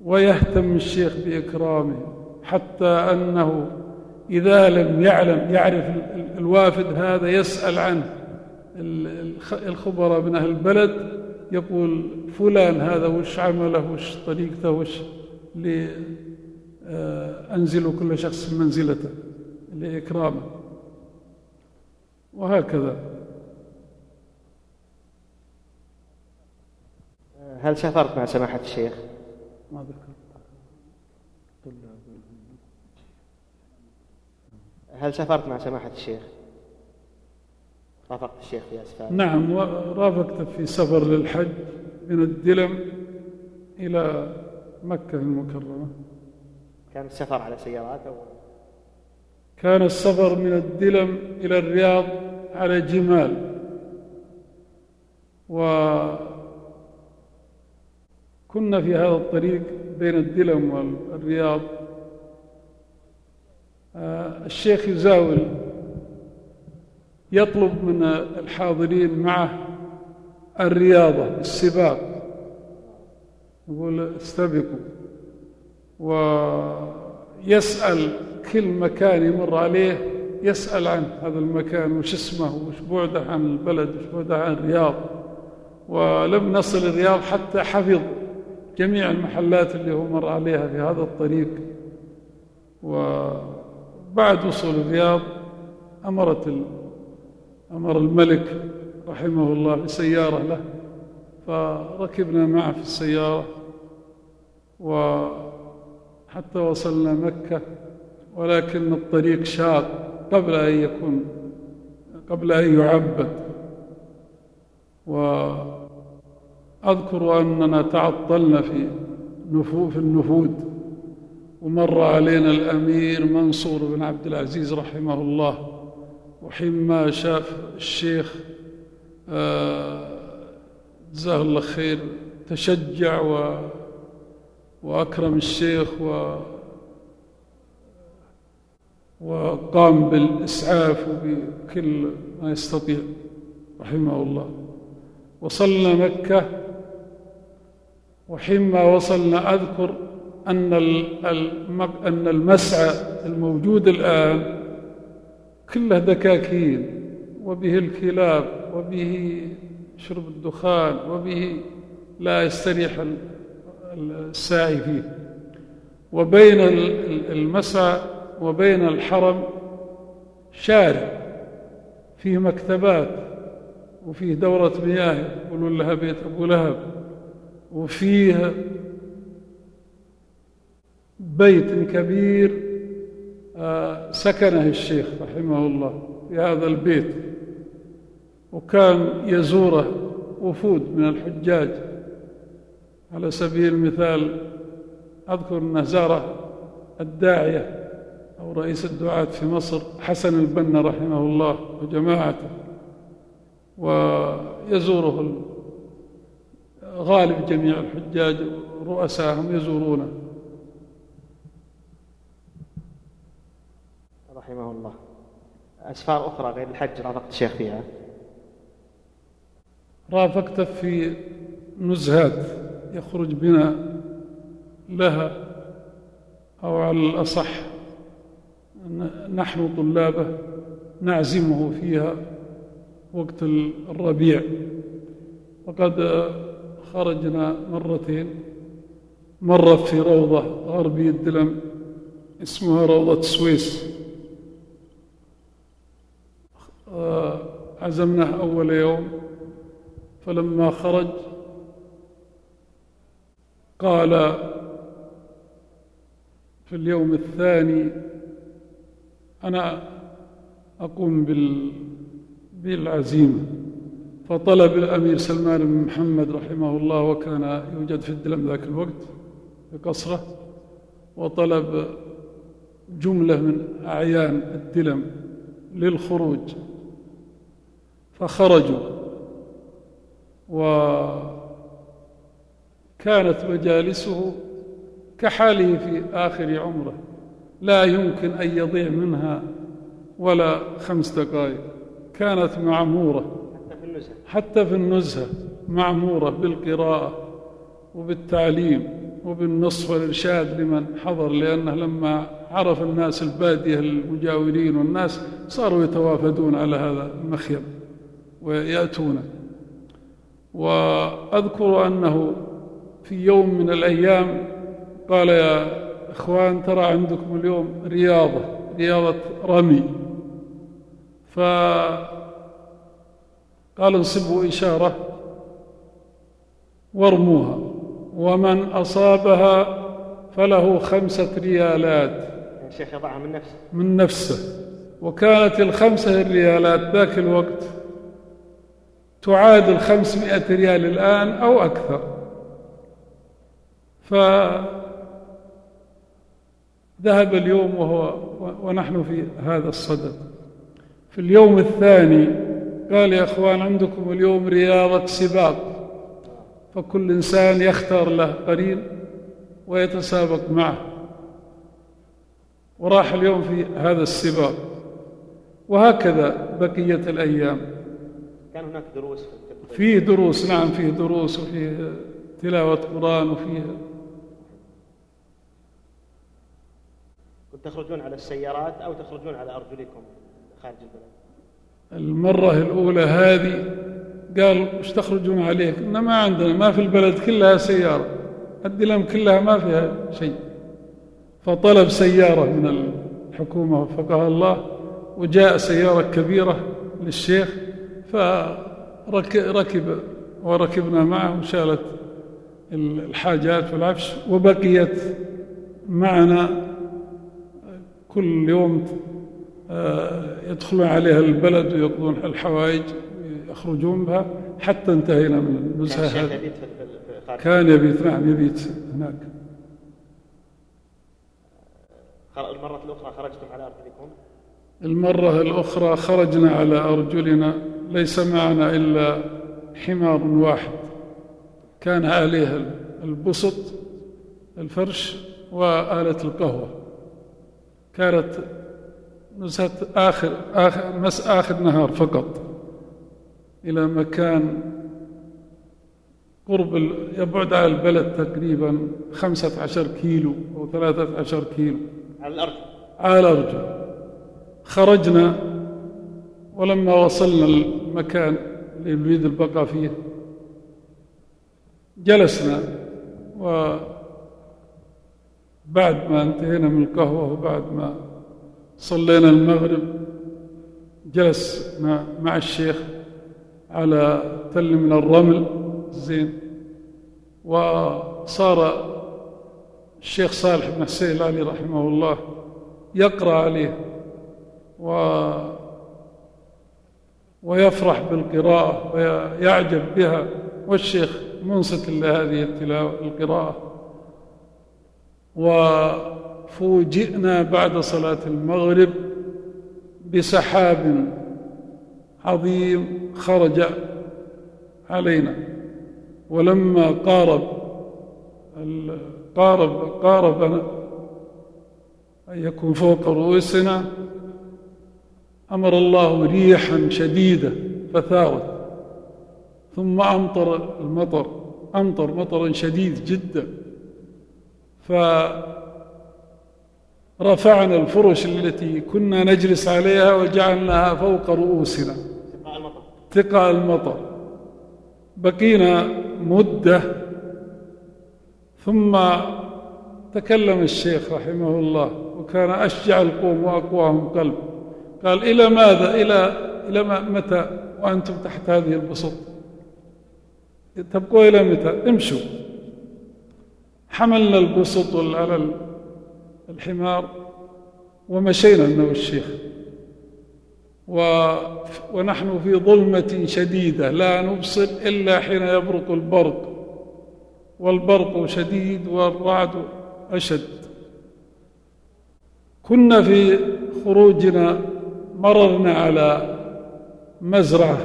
ويهتم الشيخ بإكرامه حتى أنه إذا لم يعلم يعرف الوافد هذا يسأل عنه. الخبراء من أهل البلد يقول فلان هذا وش عمله وش طريقته وش لأنزل كل شخص منزلته لإكرامه. وهكذا. هل سافرت مع سماحة الشيخ؟ ما ذكرت هل سافرت مع سماحة الشيخ؟ رافقت الشيخ في أسفار نعم رافقته في سفر للحج من الدلم إلى مكة المكرمة. كان السفر على سيارات أو كان السفر من الدلم إلى الرياض على جمال. وكنا في هذا الطريق بين الدلم والرياض. الشيخ يزاول يطلب من الحاضرين معه الرياضة السباق. يقول استبقوا. ويسأل كل مكان يمر عليه يسأل عن هذا المكان وش اسمه وش بعده عن البلد وش بعده عن الرياض. ولم نصل الرياض حتى حفظ جميع المحلات اللي هو مر عليها في هذا الطريق. وبعد وصول الرياض أمرت أمر الملك رحمه الله بسيارة له فركبنا معه في السيارة وحتى وصلنا مكة ولكن الطريق شاق قبل أن يكون قبل أن يعبد. وأذكر أننا تعطلنا في في النفود ومر علينا الأمير منصور بن عبد العزيز رحمه الله وحينما شاف الشيخ آه، جزاه الله خير تشجع و وأكرم الشيخ و وقام بالإسعاف وبكل ما يستطيع رحمه الله. وصلنا مكة وحينما وصلنا أذكر أن أن المسعى الموجود الآن كله دكاكين وبه الكلاب وبه شرب الدخان وبه لا يستريح الساعي فيه. وبين المسعى وبين الحرم شارع فيه مكتبات وفيه دورة مياه يقولون لها بيت أبو لهب. وفيه بيت كبير آه، سكنه الشيخ رحمه الله في هذا البيت وكان يزوره وفود من الحجاج. على سبيل المثال أذكر أنه زار الداعية أو رئيس الدعاة في مصر حسن البنا رحمه الله وجماعته ويزوره غالب جميع الحجاج رؤساهم يزورونه. رحمه الله أسفار أخرى غير الحج رافقت الشيخ فيها. رافقته في نزهات يخرج بنا لها أو على الأصح نحن طلابه نعزمه فيها وقت الربيع. وقد خرجنا مرتين. مرة في روضة غربي الدلم اسمها روضة سويس. عزمناه أول يوم فلما خرج قال في اليوم الثاني أنا أقوم بال بالعزيمة. فطلب الأمير سلمان بن محمد رحمه الله وكان يوجد في الدلم ذاك الوقت في قصره وطلب جملة من أعيان الدلم للخروج. فخرجوا. وكانت مجالسه كحاله في آخر عمره. لا يمكن أن يضيع منها ولا خمس دقائق. كانت معمورة. حتى في النزهة. معمورة بالقراءة وبالتعليم وبالنصح والإرشاد لمن حضر. لأنه لما عرف الناس البادية المجاورين والناس صاروا يتوافدون على هذا المخيم. ويأتون. وأذكر أنه في يوم من الأيام قال يا إخوان ترى عندكم اليوم رياضة رياضة رمي. فقال انصبوا إشارة وارموها. ومن أصابها فله خمسة ريالات. الشيخ يضعها من نفسه. من نفسه. وكانت الخمسة الريالات ذاك الوقت. تعادل خمسمائة ريال الآن أو أكثر. فذهب اليوم وهو ونحن في هذا الصدد. في اليوم الثاني قال يا أخوان عندكم اليوم رياضة سباق. فكل إنسان يختار له قرين ويتسابق معه. وراح اليوم في هذا السباق. وهكذا بقية الأيام. كان هناك دروس فيه دروس نعم فيه دروس وفيه تلاوة قرآن وفيه كنت تخرجون على السيارات أو تخرجون على أرجلكم خارج البلد؟ المرة الأولى هذه قال وش تخرجون عليه قلنا ما عندنا ما في البلد كلها سيارة. الدلم كلها ما فيها شيء. فطلب سيارة من الحكومة وفقها الله وجاء سيارة كبيرة للشيخ. فركب وركبنا معه وشالت الحاجات والعفش وبقيت معنا كل يوم آه، يدخلون عليها البلد ويقضون الحوائج ويخرجون بها حتى انتهينا من النزهة هذه كان يبيت نعم يبيت هناك. المرة الأخرى خرجتم على أرجلكم؟ المرة الأخرى خرجنا على أرجلنا. ليس معنا إلا حمار واحد. كان عليه البسط الفرش وآلة القهوة. كانت نزهة آخر آخر, مس آخر نهار فقط. إلى مكان قرب يبعد على البلد تقريبا خمسة عشر كيلو أو ثلاثة عشر كيلو. على الأرض. على الأرض. خرجنا ولما وصلنا المكان اللي نريد البقاء فيه جلسنا وبعد ما انتهينا من القهوة وبعد ما صلينا المغرب جلسنا مع الشيخ على تل من الرمل. زين. وصار الشيخ صالح بن حسين العلي رحمه الله يقرأ عليه و ويفرح بالقراءة ويعجب بها. والشيخ منصت لهذه التلاوة القراءة. وفوجئنا بعد صلاة المغرب بسحاب عظيم خرج علينا. ولما قارب قارب قارب أن يكون فوق رؤوسنا أمر الله ريحا شديدة فثارت ثم أمطر المطر أمطر مطرا شديد جدا. فرفعنا الفرش التي كنا نجلس عليها وجعلناها فوق رؤوسنا. ثقاء المطر. بقينا مدة. ثم تكلم الشيخ رحمه الله وكان أشجع القوم وأقواهم قلب. قال إلى ماذا؟ إلى إلى متى؟ وأنتم تحت هذه البسط تبقوا إلى متى؟ امشوا. حملنا البسط على الحمار ومشينا أنا والشيخ. و ونحن في ظلمة شديدة لا نبصر إلا حين يبرق البرق. والبرق شديد والرعد أشد. كنا في خروجنا مررنا على مزرعة.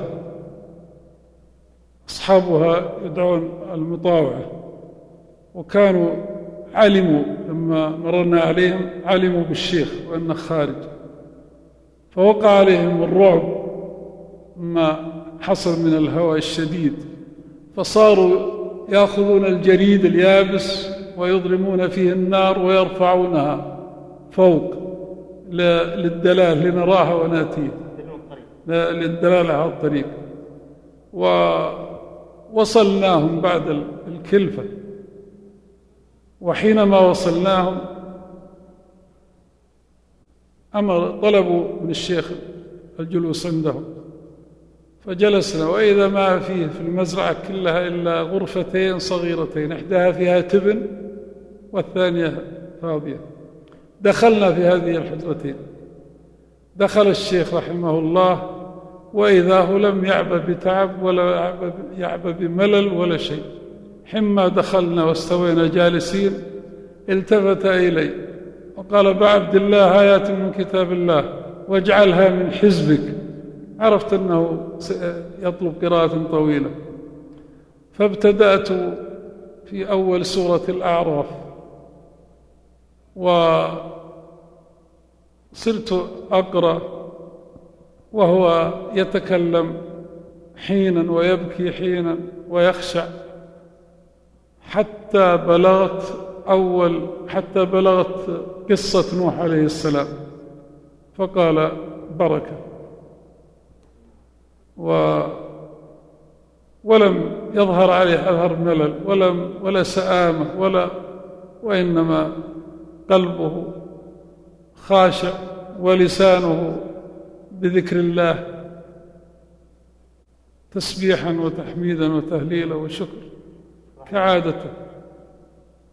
أصحابها يدعون المطاوعة. وكانوا علموا لما مررنا عليهم علموا بالشيخ وأنه خارج. فوقع عليهم الرعب ما حصل من الهواء الشديد. فصاروا يأخذون الجريد اليابس ويضرمون فيه النار ويرفعونها فوق. للدلال لنراها وناتيه للدلالة على الطريق. ووصلناهم بعد الكلفة. وحينما وصلناهم أمر طلبوا من الشيخ الجلوس عندهم. فجلسنا وإذا ما فيه في المزرعة كلها إلا غرفتين صغيرتين إحداها فيها تبن والثانية فاضية. دخلنا في هذه الحجرتين دخل الشيخ رحمه الله وإذا هو لم يعبأ بتعب ولا يعبأ بملل ولا شيء. حما دخلنا واستوينا جالسين التفت إلي وقال بعبد الله آيات من كتاب الله واجعلها من حزبك. عرفت أنه يطلب قراءة طويلة. فابتدأت في أول سورة الأعراف. وصرت أقرأ وهو يتكلم حينا ويبكي حينا ويخشع. حتى بلغت أول حتى بلغت قصة نوح عليه السلام. فقال بركة. و ولم يظهر عليه أثر ملل ولم ولا سآمة ولا وإنما قلبه خاشع ولسانه بذكر الله تسبيحا وتحميدا وتهليلا وشكر كعادته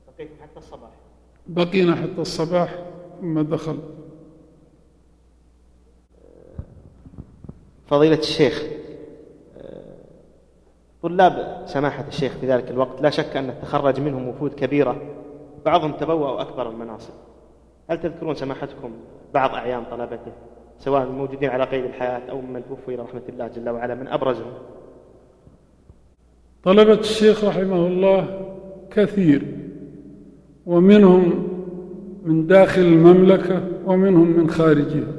بقيت حتى الصباح. بقينا حتى الصباح ثم دخل. فضيلة الشيخ طلاب سماحة الشيخ في ذلك الوقت لا شك أن تخرج منهم وفود كبيرة. بعضهم تبوأوا أكبر المناصب. هل تذكرون سماحتكم بعض أعيان طلبته؟ سواء الموجودين على قيد الحياة أو ممن توفوا إلى رحمة الله جل وعلا من أبرزهم. طلبة الشيخ رحمه الله كثير ومنهم من داخل المملكة ومنهم من خارجها.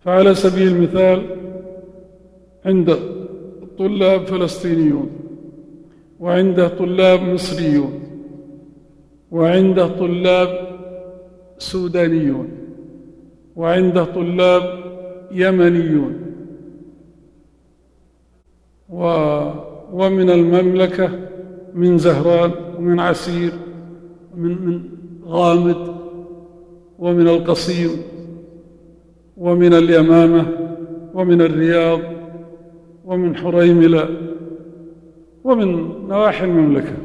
فعلى سبيل المثال عند طلاب فلسطينيون وعنده طلاب مصريون. وعنده طلاب سودانيون وعنده طلاب يمنيون. و ومن المملكة من زهران ومن عسير من من غامد ومن القصيم ومن اليمامة ومن الرياض ومن حريملة ومن نواحي المملكة.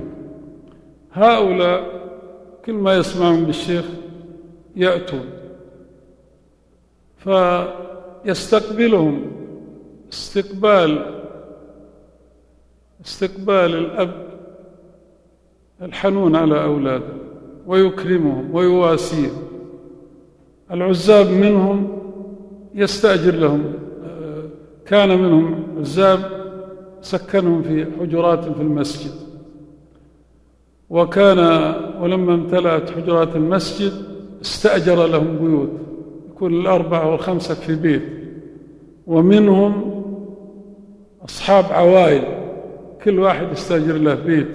هؤلاء كل ما يسمعون بالشيخ يأتون فيستقبلهم استقبال استقبال الأب الحنون على أولاده ويكرمهم ويواسيهم. العزاب منهم يستأجر لهم كان منهم عزاب سكنهم في حجرات في المسجد. وكان ولما امتلأت حجرات المسجد استأجر لهم بيوت يكون الأربعة والخمسة في بيت. ومنهم أصحاب عوائل كل واحد يستأجر له بيت.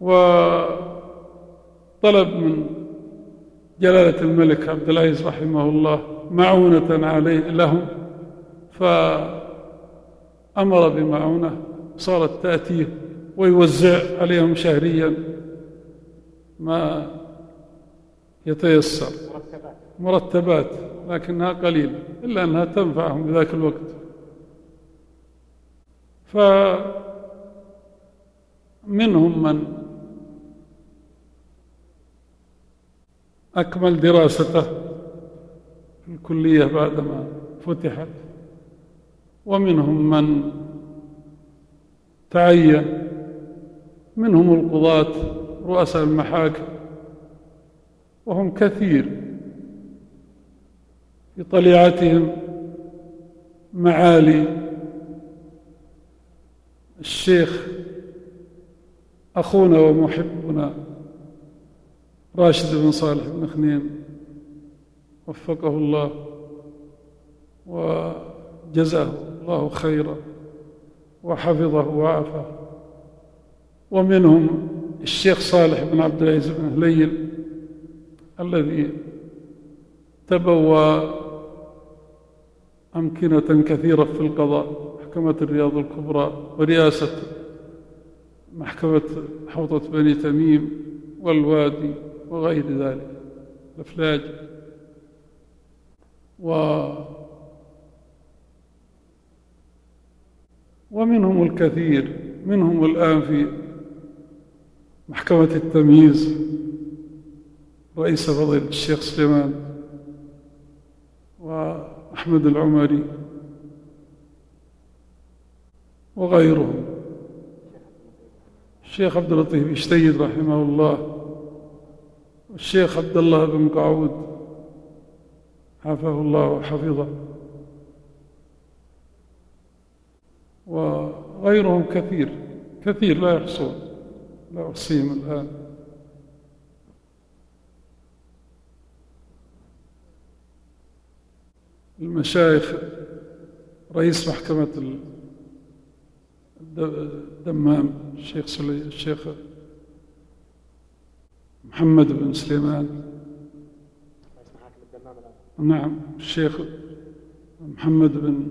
وطلب من جلالة الملك عبد العزيز رحمه الله معونة عليه لهم فأمر بمعونة صارت تأتيه. ويوزع عليهم شهريا ما يتيسر. مرتبات لكنها قليلة إلا أنها تنفعهم بذاك الوقت. فمنهم من أكمل دراسته في الكلية بعدما فتحت ومنهم من تعين منهم القضاة رؤساء المحاكم وهم كثير في طليعتهم معالي الشيخ أخونا ومحبنا راشد بن صالح بن خنين وفقه الله وجزاه الله خيرا وحفظه وعافاه. ومنهم الشيخ صالح بن عبد العزيز بن هليل الذي تبوى أمكنة كثيرة في القضاء محكمة الرياض الكبرى ورئاسة محكمة حوضة بني تميم والوادي وغير ذلك الأفلاج. و ومنهم الكثير منهم الآن في محكمة التمييز رئيس فضيلة الشيخ سليمان وأحمد العمري وغيرهم. الشيخ عبد اللطيف إشتيد رحمه الله والشيخ عبد الله بن قعود عافاه الله وحفظه وغيرهم كثير كثير لا يحصون. لا أحصيهم الآن. المشايخ رئيس محكمة الدمام الشيخ سلي الشيخ محمد بن سليمان. نعم الشيخ محمد بن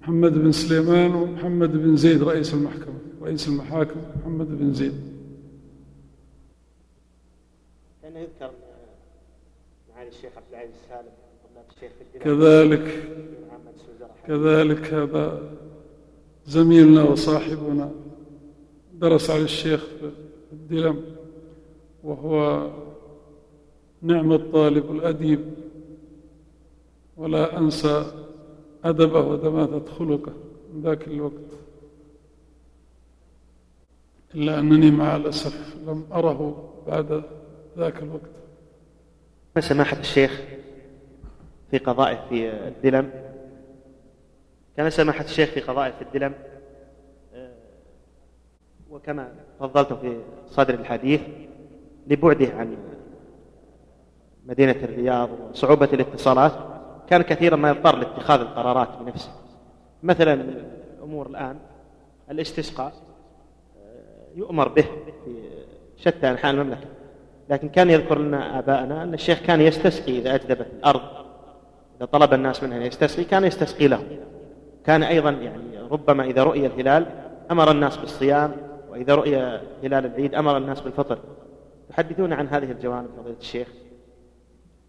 محمد بن سليمان ومحمد بن زيد رئيس المحكمة رئيس المحاكم محمد بن زيد. كان يذكر معالي الشيخ عبد العزيز سالم كذلك كذلك هذا زميلنا وصاحبنا درس على الشيخ في الدلم وهو نعم الطالب الأديب ولا أنسى أدبه ودماثة خلقه من ذاك الوقت. إلا أنني مع الأسف لم أره بعد ذاك الوقت. سماحة الشيخ في قضائه في الدلم؟ كان سماحة الشيخ في قضائه في الدلم؟ آه، وكما فضلت في صدر الحديث لبعده عن مدينة الرياض وصعوبة الاتصالات كان كثيرا ما يضطر لاتخاذ القرارات بنفسه. مثلا الأمور الآن الاستسقاء آه، يؤمر به في شتى أنحاء المملكة. لكن كان يذكر لنا آباءنا أن الشيخ كان يستسقي إذا أجدبت الأرض. إذا طلب الناس منه أن يستسقي كان يستسقي لهم كان أيضا يعني ربما إذا رؤي الهلال أمر الناس بالصيام وإذا رؤي هلال العيد أمر الناس بالفطر. تحدثون عن هذه الجوانب فضيلة الشيخ؟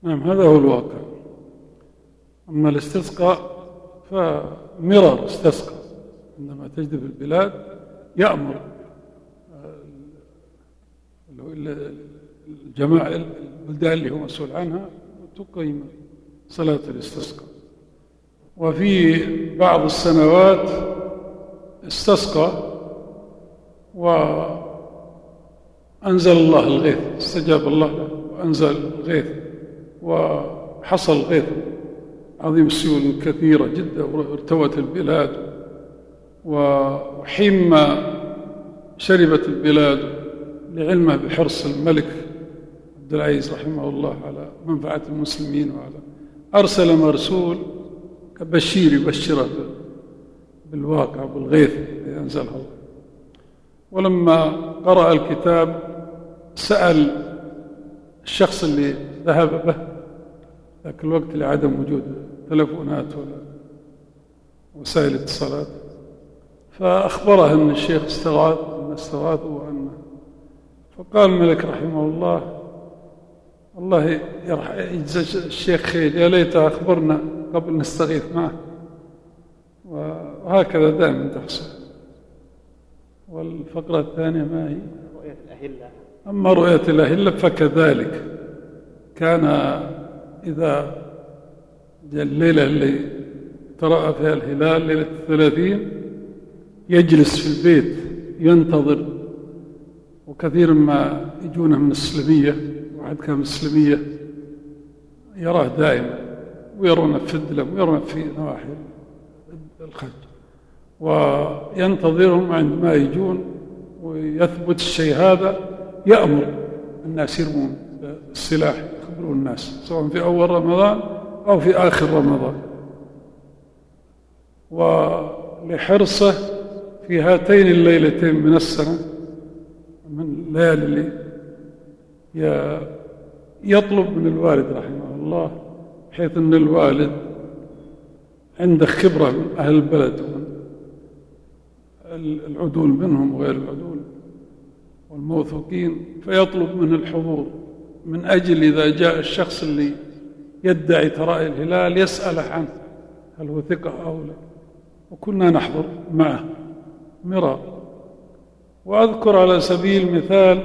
نعم هذا هو الواقع. أما الاستسقاء فمرر استسقى. عندما تجدب البلاد يأمر. الجماعة البلدان اللي هو مسؤول عنها تقيم صلاة الاستسقاء. وفي بعض السنوات استسقى وأنزل الله الغيث استجاب الله له وأنزل الغيث وحصل غيث عظيم سيول كثيرة جدا وارتوت البلاد وحينما شربت البلاد لعلمه بحرص الملك عبد العزيز رحمه الله على منفعة المسلمين وعلى أرسل مرسول كبشير يبشره بالواقع بالغيث الذي أنزله الله. ولما قرأ الكتاب سأل الشخص اللي ذهب به ذاك الوقت لعدم وجود تلفونات ولا وسائل اتصالات فأخبره أن الشيخ استغاث أن استغاث وأن فقال الملك رحمه الله الله يجزى الشيخ خير. يا ليت أخبرنا قبل نستغيث معه وهكذا دائما تحصل. والفقرة الثانية ما هي؟ رؤية الأهلة. أما رؤية الأهلة فكذلك. كان إذا الليلة اللي ترأى فيها الهلال ليلة الثلاثين يجلس في البيت ينتظر. وكثير ما يجونه من السلمية. واحد كان يراه دائما ويرونه في الدلم ويرونه في نواحي الخج وينتظرهم عندما يجون ويثبت الشيء هذا. يأمر الناس يرمون السلاح يخبرون الناس سواء في أول رمضان أو في آخر رمضان. ولحرصه في هاتين الليلتين من السنة من الليالي اللي يطلب من الوالد رحمه الله بحيث أن الوالد عنده خبرة من أهل البلد العدول منهم وغير العدول والموثوقين فيطلب منه الحضور من أجل إذا جاء الشخص اللي يدعي ترائي الهلال يسأله عنه هل هو ثقة أو لا. وكنا نحضر معه مرار. وأذكر على سبيل المثال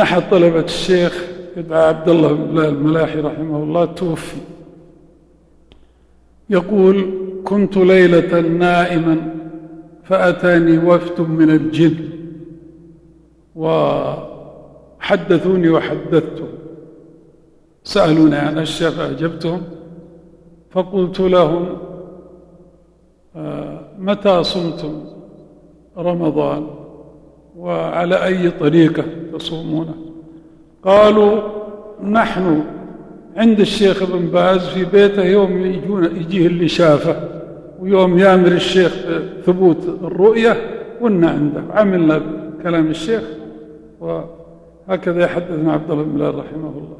أحد طلبة الشيخ يدعى عبد الله بن الملاحي رحمه الله توفي. يقول كنت ليلة نائما فأتاني وفد من الجن وحدثوني وحدثتهم سألوني عن أشياء فأجبتهم فقلت لهم آه، متى صمتم رمضان؟ وعلى أي طريقة تصومونه قالوا نحن عند الشيخ ابن باز في بيته يوم يجون يجيه اللي شافه ويوم يامر الشيخ ثبوت الرؤية كنا عنده عملنا بكلام الشيخ وهكذا يحدثنا عبد الله بن رحمه الله.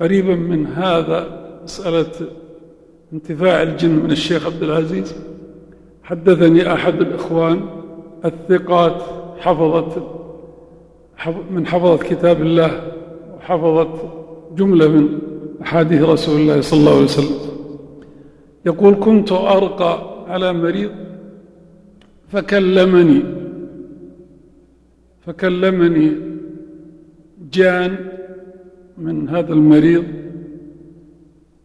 وقريبا من هذا مسألة انتفاع الجن من الشيخ عبد العزيز حدثني أحد الإخوان الثقات حفظت من حفظة كتاب الله وحفظت جملة من أحاديث رسول الله صلى الله عليه وسلم. يقول كنت أرقى على مريض فكلمني فكلمني جان من هذا المريض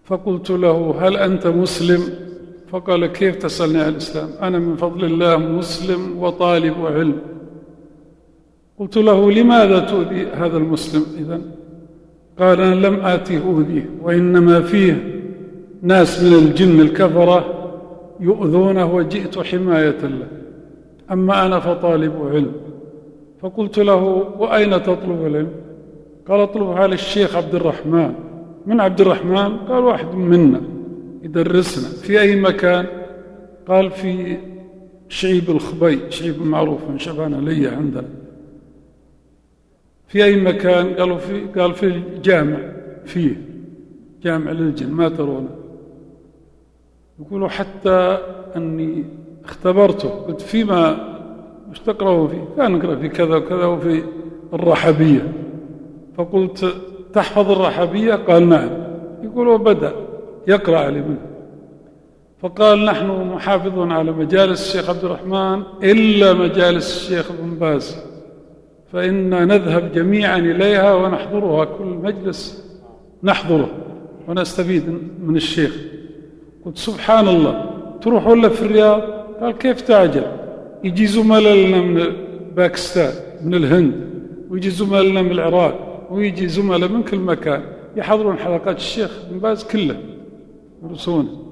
فقلت له هل أنت مسلم؟ فقال كيف تسألني عن الإسلام؟ أنا من فضل الله مسلم وطالب علم. قلت له لماذا تؤذي هذا المسلم إذن قال أنا لم آتي أؤذيه وإنما فيه ناس من الجن الكفرة يؤذونه وجئت حماية له. أما أنا فطالب علم. فقلت له وأين تطلب العلم؟ قال اطلب على الشيخ عبد الرحمن. من عبد الرحمن؟ قال واحد منا. يدرسنا. في أي مكان؟ قال في شعيب الخبي شعيب معروف من شبان لي عندنا. في أي مكان؟ قالوا في قال في الجامع فيه جامع للجن ما ترونه يقولوا حتى أني اختبرته قلت فيما مش تقرأه فيه؟ كان نقرأ في كذا وكذا وفي الرحبية. فقلت تحفظ الرحبية؟ قال نعم. يقول وبدأ يقرأ علي منه فقال نحن محافظون على مجالس الشيخ عبد الرحمن إلا مجالس الشيخ ابن باز. فإنا نذهب جميعا إليها ونحضرها كل مجلس نحضره ونستفيد من الشيخ. قلت سبحان الله تروح ولا في الرياض؟ قال كيف تعجل؟ يجي زملاء لنا من باكستان من الهند ويجي زملاء لنا من العراق ويجي زملاء من كل مكان يحضرون حلقات الشيخ بن باز كله. يدرسونه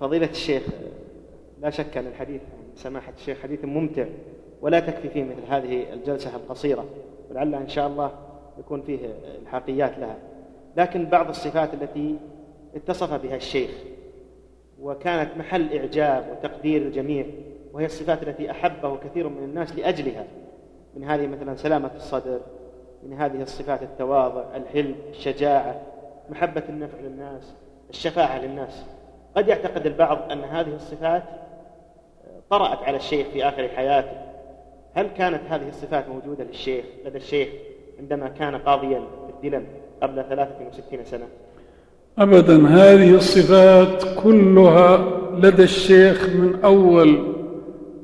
فضيلة الشيخ لا شك أن الحديث عن سماحة الشيخ حديث ممتع ولا تكفي فيه مثل هذه الجلسة القصيرة ولعلها إن شاء الله يكون فيه الحاقيات لها. لكن بعض الصفات التي اتصف بها الشيخ وكانت محل إعجاب وتقدير الجميع وهي الصفات التي أحبه كثير من الناس لأجلها من هذه مثلا سلامة الصدر من هذه الصفات التواضع الحلم الشجاعة محبة النفع للناس الشفاعة للناس. قد يعتقد البعض أن هذه الصفات طرأت على الشيخ في آخر حياته. هل كانت هذه الصفات موجودة للشيخ لدى الشيخ عندما كان قاضيا في الدلم قبل 63 سنة؟ أبدا هذه الصفات كلها لدى الشيخ من أول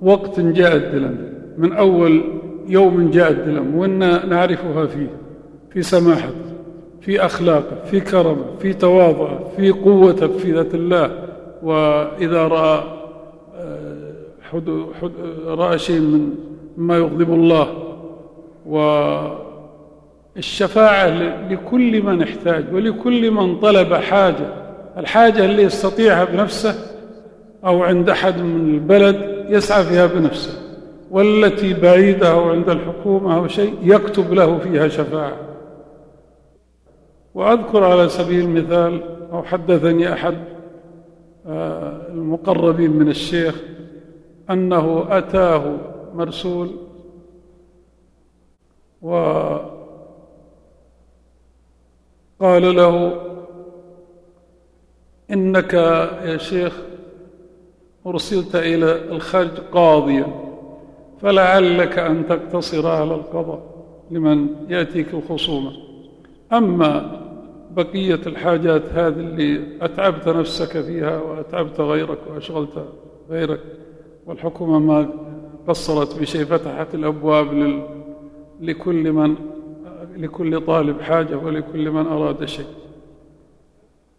وقت جاء الدلم من أول يوم جاء الدلم وإنا نعرفها فيه في سماحته في أخلاقه في كرمه في تواضعه في قوته في ذات الله. وإذا رأى حد حد رأى شيء من ما يغضب الله والشفاعة لكل من احتاج ولكل من طلب حاجة الحاجة اللي يستطيعها بنفسه أو عند أحد من البلد يسعى فيها بنفسه. والتي بعيدة أو عند الحكومة أو شيء يكتب له فيها شفاعة. وأذكر على سبيل المثال أو حدثني أحد آه، المقربين من الشيخ أنه أتاه مرسول وقال له إنك يا شيخ أرسلت إلى الخرج قاضيا. فلعلك أن تقتصر على القضاء لمن يأتيك الخصومة. أما بقية الحاجات هذه اللي أتعبت نفسك فيها وأتعبت غيرك وأشغلت غيرك والحكومة ما قصرت بشيء فتحت الأبواب لكل من لكل طالب حاجة ولكل من أراد شيء.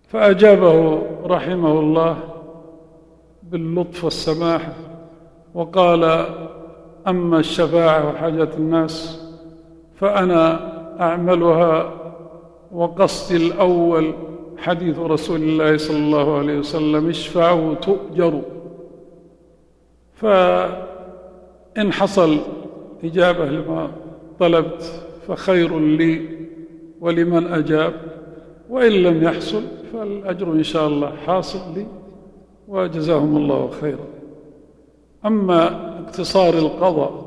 فأجابه رحمه الله باللطف والسماحة وقال أما الشفاعة وحاجة الناس فأنا أعملها وقصدي الأول حديث رسول الله صلى الله عليه وسلم اشفعوا تؤجروا. فإن حصل إجابة لما طلبت فخير لي ولمن أجاب وإن لم يحصل فالأجر إن شاء الله حاصل لي وجزاهم الله خيرا. أما اقتصار القضاء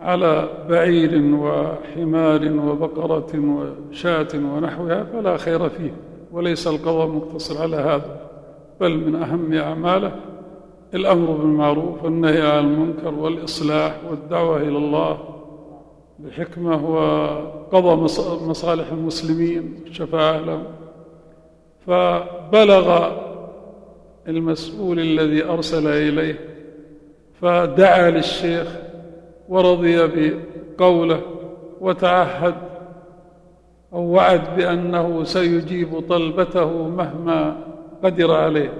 على بعير وحمار وبقرة وشاة ونحوها فلا خير فيه وليس القضاء مقتصر على هذا بل من أهم أعماله الأمر بالمعروف والنهي عن المنكر والإصلاح والدعوة إلى الله بحكمة وقضى مصالح المسلمين والشفاعة لهم فبلغ المسؤول الذي أرسل إليه فدعا للشيخ ورضي بقوله وتعهد أو وعد بأنه سيجيب طلبته مهما قدر عليه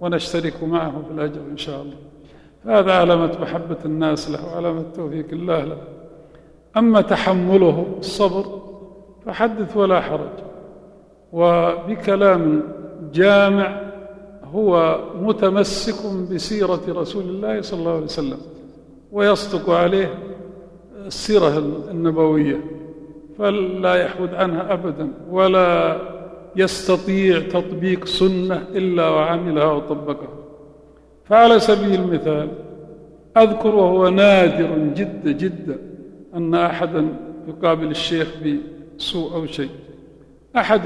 ونشترك معه في الأجر إن شاء الله. فهذا علامة محبة الناس له وعلامة توفيق الله له. أما تحمله الصبر فحدث ولا حرج وبكلام جامع هو متمسك بسيرة رسول الله صلى الله عليه وسلم ويصدق عليه السيرة النبوية فلا يحود عنها أبدا ولا يستطيع تطبيق سنة إلا وعملها وطبقها. فعلى سبيل المثال أذكر وهو نادر جدا جدا أن أحدا يقابل الشيخ بسوء أو شيء. أحد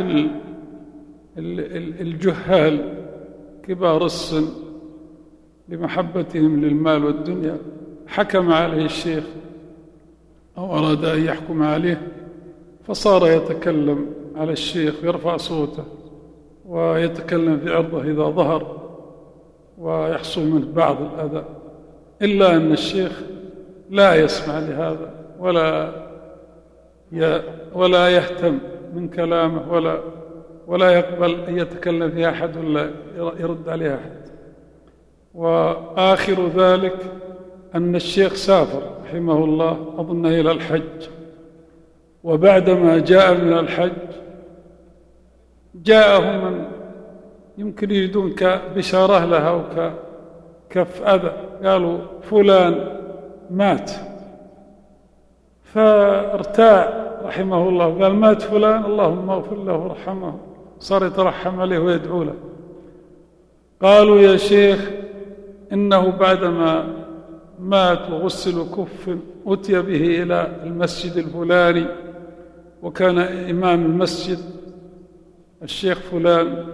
الجهال كبار السن لمحبتهم للمال والدنيا. حكم عليه الشيخ أو أراد أن يحكم عليه فصار يتكلم على الشيخ يرفع صوته ويتكلم في عرضه إذا ظهر ويحصل منه بعض الأذى. إلا أن الشيخ لا يسمع لهذا ولا ولا يهتم من كلامه ولا ولا يقبل أن يتكلم فيها أحد ولا يرد عليه أحد. وآخر ذلك أن الشيخ سافر رحمه الله أظن إلى الحج. وبعدما جاء من الحج جاءهم من يمكن يريدون كبشارة لها كف أذى. قالوا فلان مات. فارتاع رحمه الله قال مات فلان اللهم اغفر له وارحمه. صار يترحم عليه ويدعو له. قالوا يا شيخ إنه بعدما مات وغسل كف أتي به إلى المسجد الفلاني وكان إمام المسجد الشيخ فلان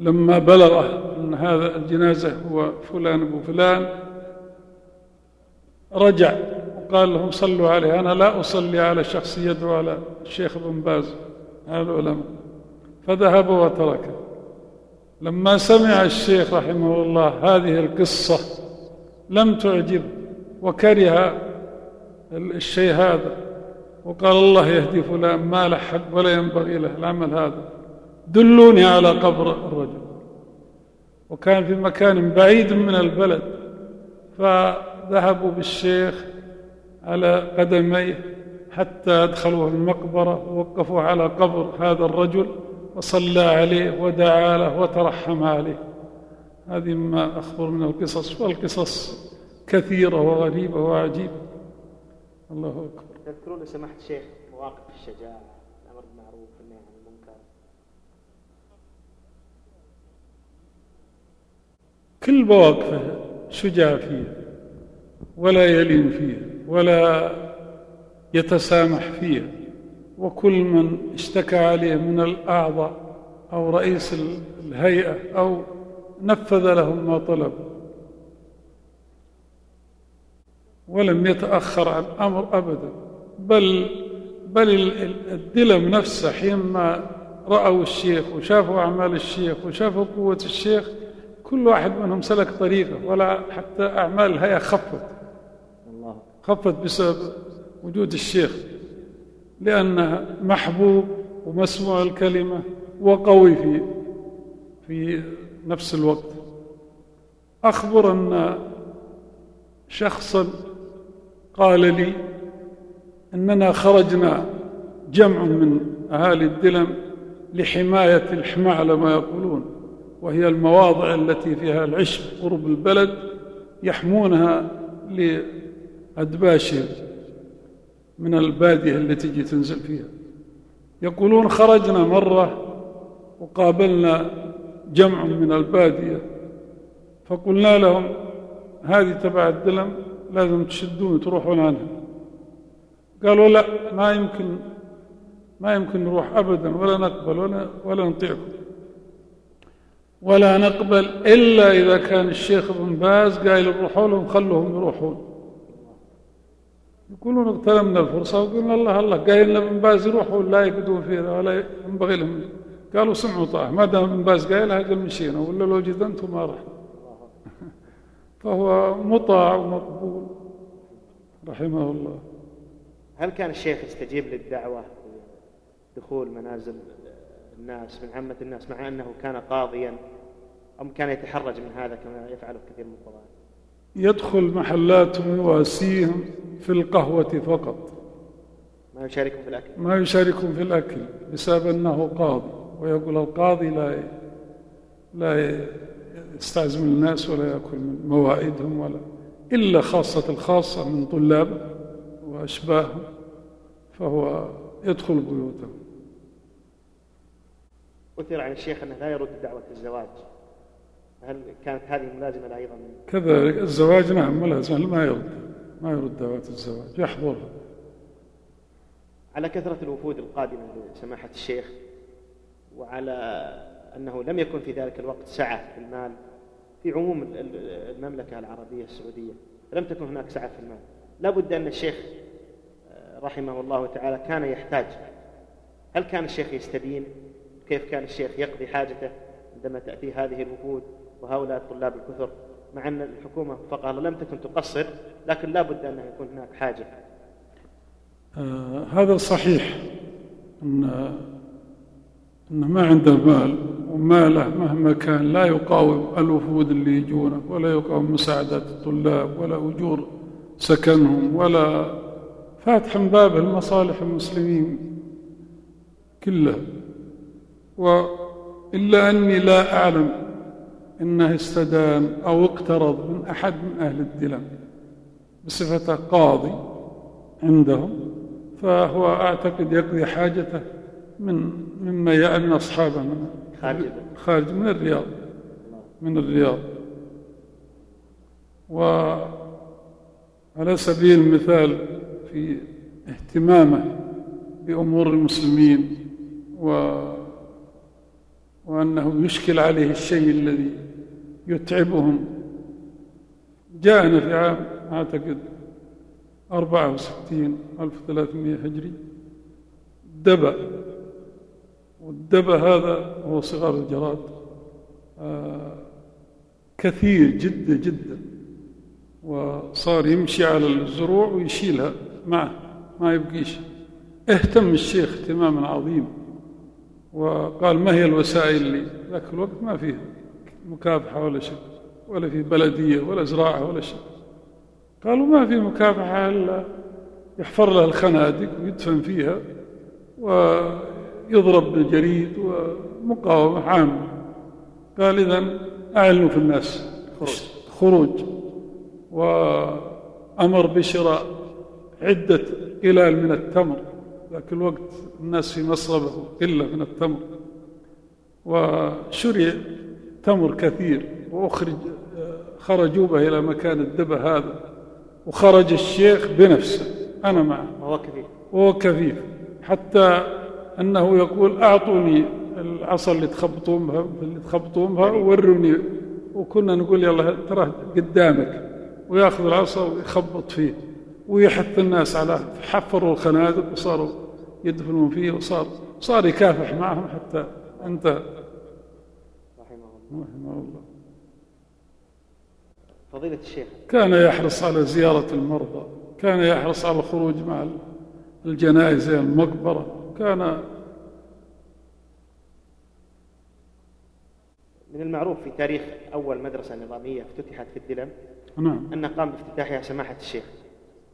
لما بلغه أن هذا الجنازة هو فلان أبو فلان رجع وقال لهم صلوا عليه أنا لا أصلي على شخص يدعو على الشيخ بن باز هذا العلماء فذهب وتركه لما سمع الشيخ رحمه الله هذه القصة لم تعجب وكره الشيء هذا وقال الله يهدي فلان ما له حق ولا ينبغي له العمل هذا. دلوني على قبر الرجل. وكان في مكان بعيد من البلد فذهبوا بالشيخ على قدميه حتى أدخلوه المقبرة ووقفوا على قبر هذا الرجل. وصلى عليه ودعا له وترحم عليه. هذه ما أخبر من القصص والقصص كثيرة وغريبة وعجيبة. الله أكبر. تذكرون سماحة الشيخ مواقف الشجاعة الأمر بالمعروف والنهي عن المنكر؟ كل مواقفه شجاع فيها ولا يلين فيها ولا يتسامح فيها. وكل من اشتكى عليه من الأعضاء أو رئيس الهيئة أو نفذ لهم ما طلبوا ولم يتأخر عن الأمر أبدا. بل بل الدلم نفسه حينما رأوا الشيخ وشافوا أعمال الشيخ وشافوا قوة الشيخ كل واحد منهم سلك طريقه ولا حتى أعمال الهيئة خفت. خفت بسبب وجود الشيخ. لأنه محبوب ومسموع الكلمة وقوي في في نفس الوقت. أخبر أن شخصا قال لي أننا خرجنا جمع من أهالي الدلم لحماية الحمى على ما يقولون وهي المواضع التي فيها العشب قرب البلد يحمونها لأدباشهم من البادية التي تجي تنزل فيها. يقولون خرجنا مرة وقابلنا جمع من البادية. فقلنا لهم هذه تبع الدلم لازم تشدون تروحون عنها. قالوا لا ما يمكن ما يمكن نروح أبدا ولا نقبل ولا, ولا نطيعكم. ولا نقبل إلا إذا كان الشيخ ابن باز قايل روحوا لهم خلوهم يروحون. يقولون اغتنمنا الفرصة وقلنا الله الله. قايل لنا ابن باز يروحوا لا يقدون فيها ولا ينبغي لهم. قالوا سمع وطاعة. ما دام ابن باز قايلها قال مشينا ولا لو أنتم ما راح فهو مطاع ومقبول. رحمه الله. هل كان الشيخ يستجيب للدعوة دخول منازل الناس من عامة الناس مع أنه كان قاضيا أم كان يتحرج من هذا كما يفعله كثير من القضاة؟ يدخل محلاتهم يواسيهم في القهوة فقط. ما يشاركهم في الأكل. ما يشاركهم في الأكل بسبب أنه قاضي ويقول القاضي لا لا يستعزم الناس ولا يأكل من موائدهم ولا إلا خاصة الخاصة من طلابه وأشباههم فهو يدخل بيوتهم. أثر عن الشيخ أنه لا يرد دعوة الزواج. هل كانت هذه ملازمة أيضا؟ كذلك الزواج نعم ملازمة ما يرد ما يرد دعوة الزواج يحضرها على كثرة الوفود القادمة لسماحة الشيخ وعلى أنه لم يكن في ذلك الوقت سعة في المال في عموم المملكة العربية السعودية لم تكن هناك سعة في المال. لا بد أن الشيخ رحمه الله تعالى كان يحتاج. هل كان الشيخ يستدين؟ كيف كان الشيخ يقضي حاجته عندما تأتي هذه الوفود؟ وهؤلاء الطلاب الكثر مع أن الحكومة فقط لم تكن تقصر لكن لا بد أن يكون هناك حاجة. آه هذا صحيح أن أن ما عنده مال وماله مهما كان لا يقاوم الوفود اللي يجونه ولا يقاوم مساعدات الطلاب ولا أجور سكنهم ولا فاتح باب المصالح المسلمين كلها وإلا أني لا أعلم أنه استدان أو اقترض من أحد من أهل الدلم بصفته قاضي عندهم فهو أعتقد يقضي حاجته من مما يأمن أصحابه من خارج من الرياض. من الرياض. وعلى سبيل المثال في اهتمامه بأمور المسلمين و وأنه يشكل عليه الشيء الذي يتعبهم. جاءنا في عام أعتقد أربعة وستين ألف ثلاثمائة هجري. دبأ. والدبأ هذا هو صغار الجراد. آه كثير جدا جدا. وصار يمشي على الزروع ويشيلها. معه ما يبقيش. اهتم الشيخ اهتماما عظيما. وقال ما هي الوسائل اللي ذاك الوقت ما فيه مكافحة ولا شيء ولا في بلدية ولا زراعة ولا شيء. قالوا ما في مكافحة إلا يحفر له الخنادق ويدفن فيها ويضرب بالجريد ومقاومة عامة. قال إذا أعلنوا في الناس. خروج. وأمر بشراء عدة قلال من التمر. ذاك الوقت الناس في مصربة قلة من التمر. وشري تمر كثير وأخرج خرجوا به إلى مكان الدبة هذا وخرج الشيخ بنفسه أنا معه. وهو كفيف وهو كفيف. حتى أنه يقول أعطوني العصا اللي تخبطون بها اللي تخبطون بها ووروني. وكنا نقول يلا ترى قدامك ويأخذ العصا ويخبط فيه ويحث الناس على حفروا الخنادق وصاروا يدفنون فيه وصار صار يكافح معهم حتى انتهى رحمه الله. فضيلة الشيخ. كان يحرص على زيارة المرضى كان يحرص على الخروج مع الجنائز إلى المقبرة كان من المعروف في تاريخ أول مدرسة نظامية افتتحت في الدلم نعم. أن قام بافتتاحها سماحة الشيخ.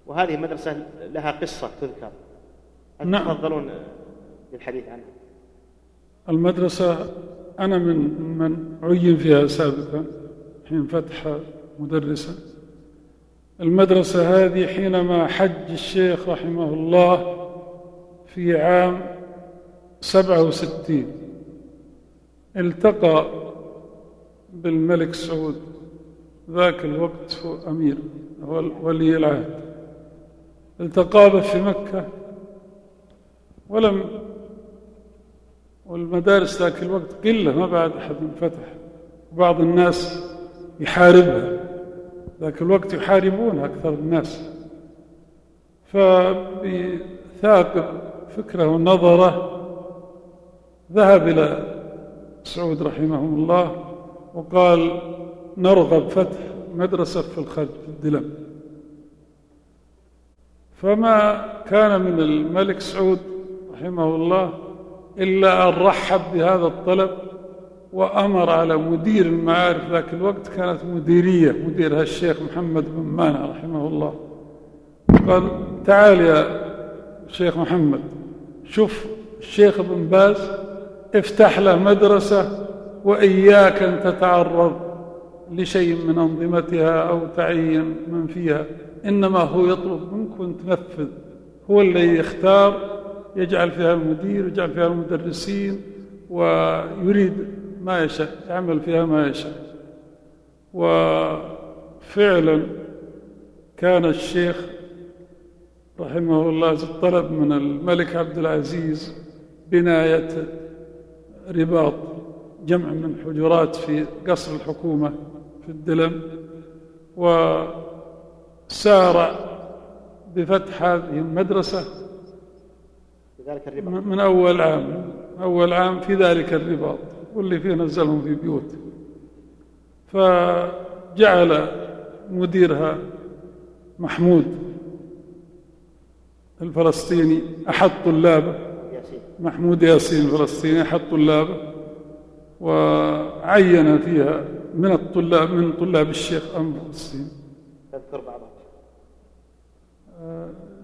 وهذه المدرسة لها قصة تذكر. هل نعم. تفضلون للحديث عنها؟ المدرسة أنا من من عين فيها سابقا حين فتح مدرسا المدرسة هذه حينما حج الشيخ رحمه الله في عام سبعة وستين التقى بالملك سعود ذاك الوقت هو أمير ولي العهد. التقى في مكة ولم والمدارس ذاك الوقت قلة ما بعد أحد فتح بعض الناس يحاربها. ذاك الوقت يحاربونها أكثر الناس. فبثاقب فكرة ونظرة ذهب إلى سعود رحمه الله وقال نرغب فتح مدرسة في الخلف في الدلم. فما كان من الملك سعود رحمه الله إلا أن رحب بهذا الطلب وأمر على مدير المعارف ذاك الوقت كانت مديرية مديرها الشيخ محمد بن مانع رحمه الله. قال تعال يا شيخ محمد شوف الشيخ ابن باز افتح له مدرسة وإياك أن تتعرض لشيء من أنظمتها أو تعين من فيها إنما هو يطلب منك أن تنفذ هو اللي يختار يجعل فيها المدير يجعل فيها المدرسين ويريد ما يشاء يعمل فيها ما يشاء. وفعلا كان الشيخ رحمه الله طلب من الملك عبد العزيز بناية رباط جمع من حجرات في قصر الحكومة في الدلم وسارع بفتح هذه المدرسة ذلك الرباط. من أول عام أول عام في ذلك الرباط واللي فيه نزلهم في بيوت. فجعل مديرها محمود الفلسطيني أحد طلابه محمود ياسين الفلسطيني أحد طلابه وعين فيها من الطلاب من طلاب الشيخ أنفسهم تذكر بعضهم.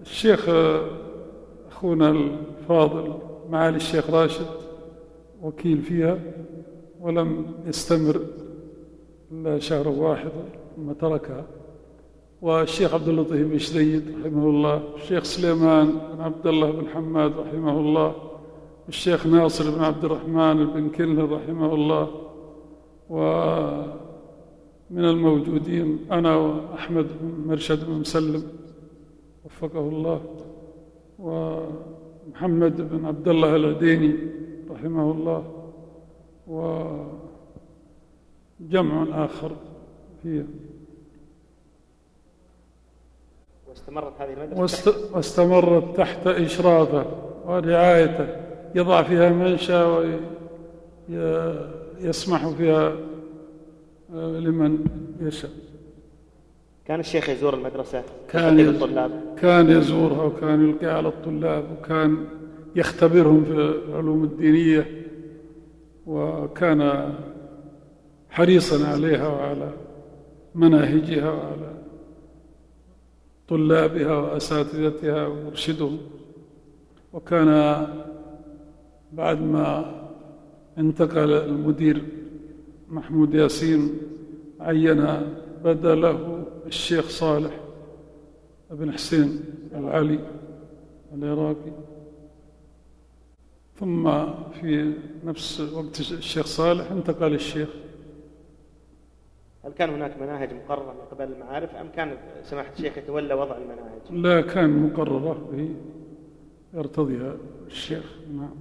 الشيخ أخونا الفاضل معالي الشيخ راشد وكيل فيها ولم يستمر إلا شهر واحد ثم تركها. والشيخ عبد اللطيف بن شديد رحمه الله الشيخ سليمان بن عبد الله بن حماد رحمه الله الشيخ ناصر بن عبد الرحمن بن كلهر رحمه الله ومن الموجودين أنا وأحمد بن مرشد بن مسلم وفقه الله. ومحمد بن عبد الله العديني رحمه الله وجمع آخر فيه. واستمرت هذه المدرسة؟ واستمرت تحت إشرافه ورعايته يضع فيها من شاء ويسمح فيها آه، لمن يشاء. كان الشيخ يزور المدرسة كان الطلاب. كان يزورها وكان يلقي على الطلاب وكان يختبرهم في العلوم الدينية وكان حريصا عليها وعلى مناهجها وعلى طلابها وأساتذتها ومرشدهم. وكان بعد ما انتقل المدير محمود ياسين عين بدله الشيخ صالح بن حسين العلي العراقي. ثم في نفس وقت الشيخ صالح انتقل الشيخ. هل كان هناك مناهج مقررة من قبل المعارف أم كان سماحة الشيخ يتولى وضع المناهج؟ لا كان مقررة يرتضيها الشيخ. نعم.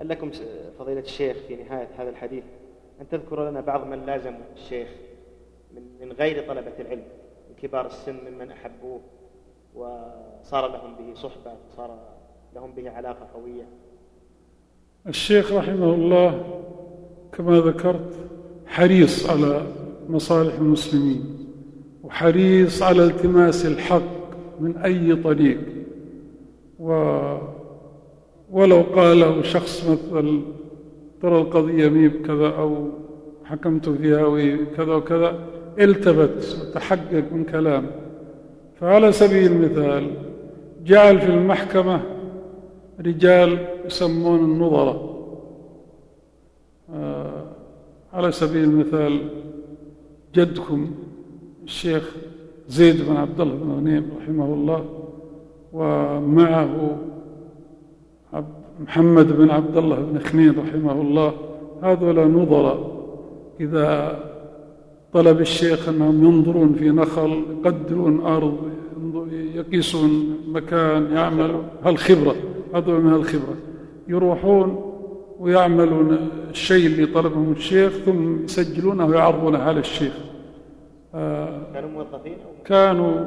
هل لكم فضيلة الشيخ في نهاية هذا الحديث؟ أن تذكروا لنا بعض من لازموا الشيخ من من غير طلبة العلم من كبار السن ممن أحبوه وصار لهم به صحبة صار لهم به علاقة قوية. الشيخ رحمه الله كما ذكرت حريص على مصالح المسلمين وحريص على التماس الحق من أي طريق. و ولو قاله شخص مثل ترى القضية مي بكذا أو حكمت فيها وكذا وكذا التفت وتحقق من كلامه فعلى سبيل المثال جعل في المحكمة رجال يسمون النظراء آه على سبيل المثال جدكم الشيخ زيد بن عبد الله بن غنيم رحمه الله ومعه محمد بن عبد الله بن خنين رحمه الله هذولا نظراء إذا طلب الشيخ أنهم ينظرون في نخل يقدرون أرض يقيسون مكان يعملوا هالخبرة هذول من الخبرة يروحون ويعملون الشيء اللي طلبهم الشيخ ثم يسجلونه ويعرضونه على الشيخ. كانوا موظفين كانوا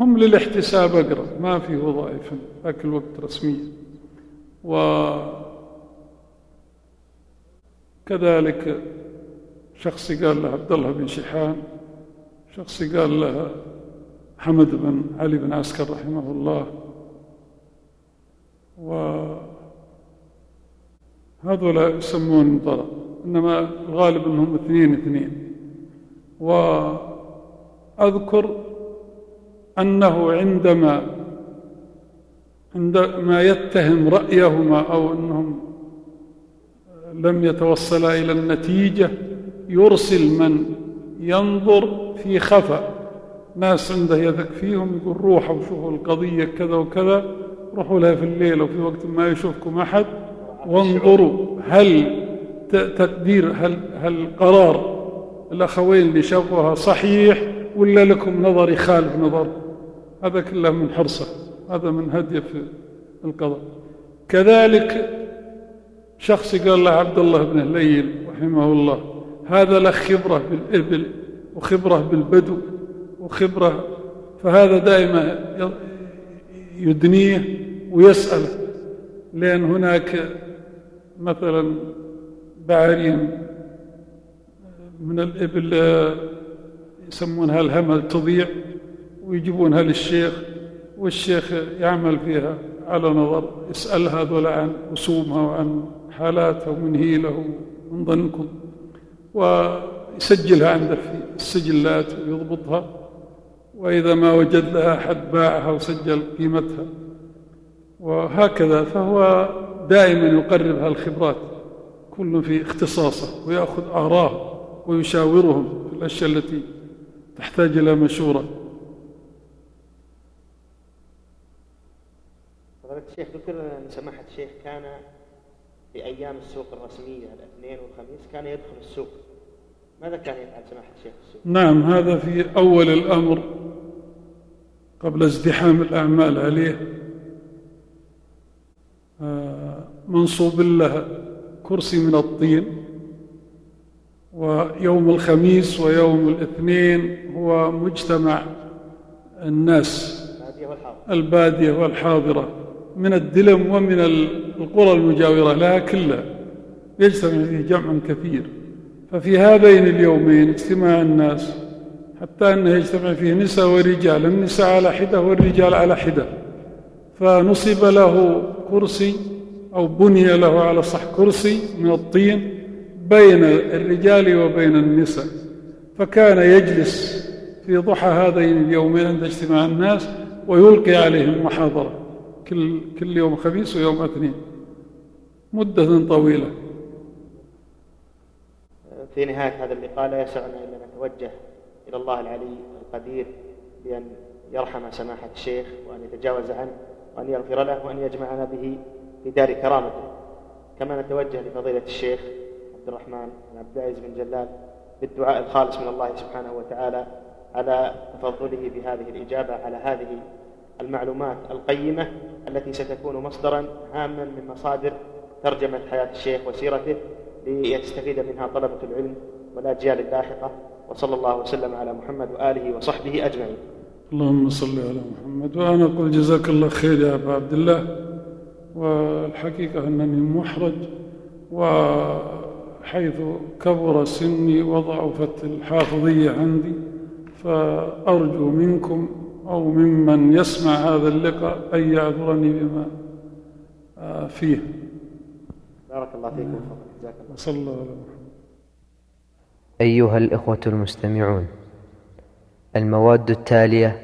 هم للاحتساب أقرب ما في وظائف ذاك الوقت رسمية. وكذلك شخص قال له عبد الله بن شحان شخص قال له حمد بن علي بن عسكر رحمه الله. وهذولا يسمون ضرب إنما الغالب أنهم اثنين اثنين. وأذكر أنه عندما عندما يتهم رأيهما أو أنهم لم يتوصلا إلى النتيجة يرسل من ينظر في خفأ. ناس عنده يثق فيهم يقول روحوا وشوفوا القضية كذا وكذا روحوا لها في الليل وفي وقت ما يشوفكم أحد وانظروا هل تقدير هل هل قرار الأخوين اللي شافوها صحيح ولا لكم نظر يخالف نظر؟ هذا كله من حرصه. هذا من هديه في القضاء. كذلك شخص قال له عبد الله بن هليل رحمه الله هذا له خبرة بالإبل وخبرة بالبدو وخبرة فهذا دائما يدنيه ويسأله. لأن هناك مثلا بعارين من الإبل يسمونها الهمل تضيع ويجيبونها للشيخ. والشيخ يعمل فيها على نظر يسأل هذول عن رسومها وعن حالاتها ومن هي له من ظنكم ويسجلها عنده في السجلات ويضبطها وإذا ما وجد لها أحد باعها وسجل قيمتها وهكذا فهو دائما يقرب هالخبرات كل في اختصاصه ويأخذ آراءه ويشاورهم في الأشياء التي تحتاج إلى مشورة فضيلة الشيخ ذكر أن سماحة الشيخ كان في أيام السوق الرسمية الاثنين والخميس كان يدخل السوق. ماذا كان يفعل سماحة الشيخ في السوق؟ نعم هذا في أول الأمر قبل ازدحام الأعمال عليه. آه، منصوب له كرسي من الطين ويوم الخميس ويوم الاثنين هو مجتمع الناس البادية والحاضرة. من الدلم ومن القرى المجاورة لها كلها. يجتمع فيه جمع كثير. ففي هذين اليومين اجتماع الناس حتى أنه يجتمع فيه نساء ورجال النساء على حدة والرجال على حدة. فنصب له كرسي أو بني له على صح كرسي من الطين بين الرجال وبين النساء. فكان يجلس في ضحى هذين اليومين عند اجتماع الناس ويلقي عليهم محاضرة. كل, كل يوم خميس ويوم اثنين. مدة طويلة. في نهاية هذا اللقاء لا يسعنا إلا أن نتوجه إلى الله العلي القدير بأن يرحم سماحة الشيخ وأن يتجاوز عنه وأن يغفر له وأن يجمعنا به في دار كرامته. كما نتوجه لفضيلة الشيخ عبد الرحمن بن عبد العزيز بن جلال بالدعاء الخالص من الله سبحانه وتعالى على تفضله بهذه الإجابة على هذه المعلومات القيمة التي ستكون مصدرا هاما من مصادر ترجمة حياة الشيخ وسيرته ليستفيد منها طلبة العلم والأجيال اللاحقة. وصلى الله وسلم على محمد وآله وصحبه أجمعين. اللهم صل على محمد. وأنا أقول جزاك الله خير يا أبا عبد الله. والحقيقة أنني محرج وحيث كبر سني وضعفت الحافظية عندي فأرجو منكم أو ممن يسمع هذا اللقاء أن يعذرني بما فيه. بارك الله فيكم. جزاك الله. صلى الله عليه وسلم أيها الإخوة المستمعون المواد التالية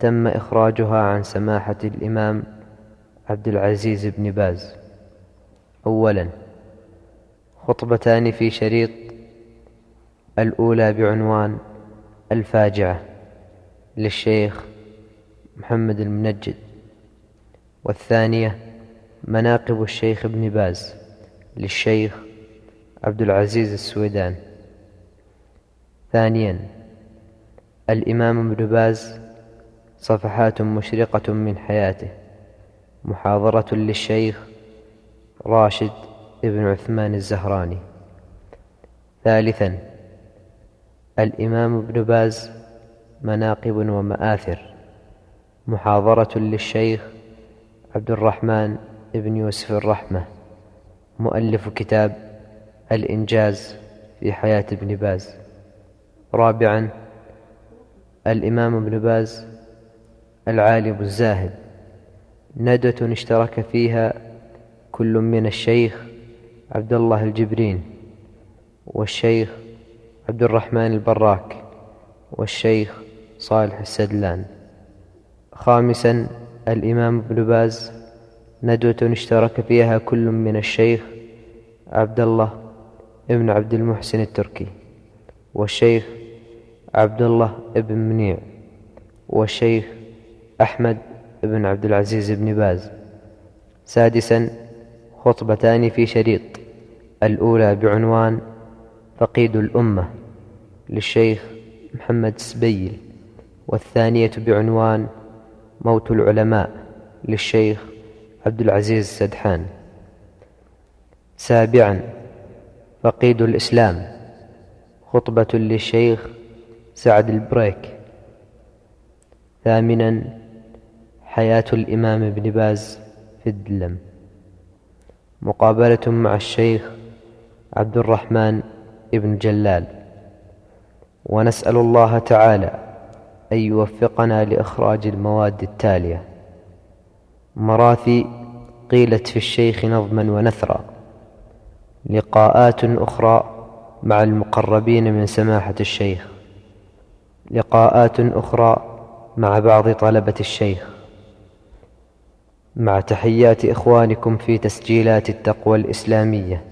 تم إخراجها عن سماحة الإمام عبد العزيز بن باز. أولا خطبتان في شريط الأولى بعنوان الفاجعة. للشيخ محمد المنجد. والثانية مناقب الشيخ ابن باز للشيخ عبد العزيز السويدان. ثانيا الإمام ابن باز صفحات مشرقة من حياته محاضرة للشيخ راشد ابن عثمان الزهراني. ثالثا الإمام ابن باز مناقب ومآثر. محاضرة للشيخ عبد الرحمن بن يوسف الرحمة. مؤلف كتاب الإنجاز في حياة ابن باز. رابعا الإمام ابن باز العالم الزاهد. ندوة اشترك فيها كل من الشيخ عبد الله الجبرين والشيخ عبد الرحمن البراك والشيخ صالح السدلان. خامسا الإمام ابن باز ندوة اشترك فيها كل من الشيخ عبد الله ابن عبد المحسن التركي والشيخ عبد الله ابن منيع والشيخ أحمد بن عبد العزيز بن باز. سادسا خطبتان في شريط الأولى بعنوان فقيد الأمة للشيخ محمد سبيل. والثانية بعنوان موت العلماء للشيخ عبد العزيز السدحان. سابعا فقيد الإسلام خطبة للشيخ سعد البريك. ثامنا حياة الإمام ابن باز في الدلم. مقابلة مع الشيخ عبد الرحمن ابن جلال. ونسأل الله تعالى أن يوفقنا لإخراج المواد التالية. مراثي قيلت في الشيخ نظما ونثرا لقاءات أخرى مع المقربين من سماحة الشيخ. لقاءات أخرى مع بعض طلبة الشيخ. مع تحيات إخوانكم في تسجيلات التقوى الإسلامية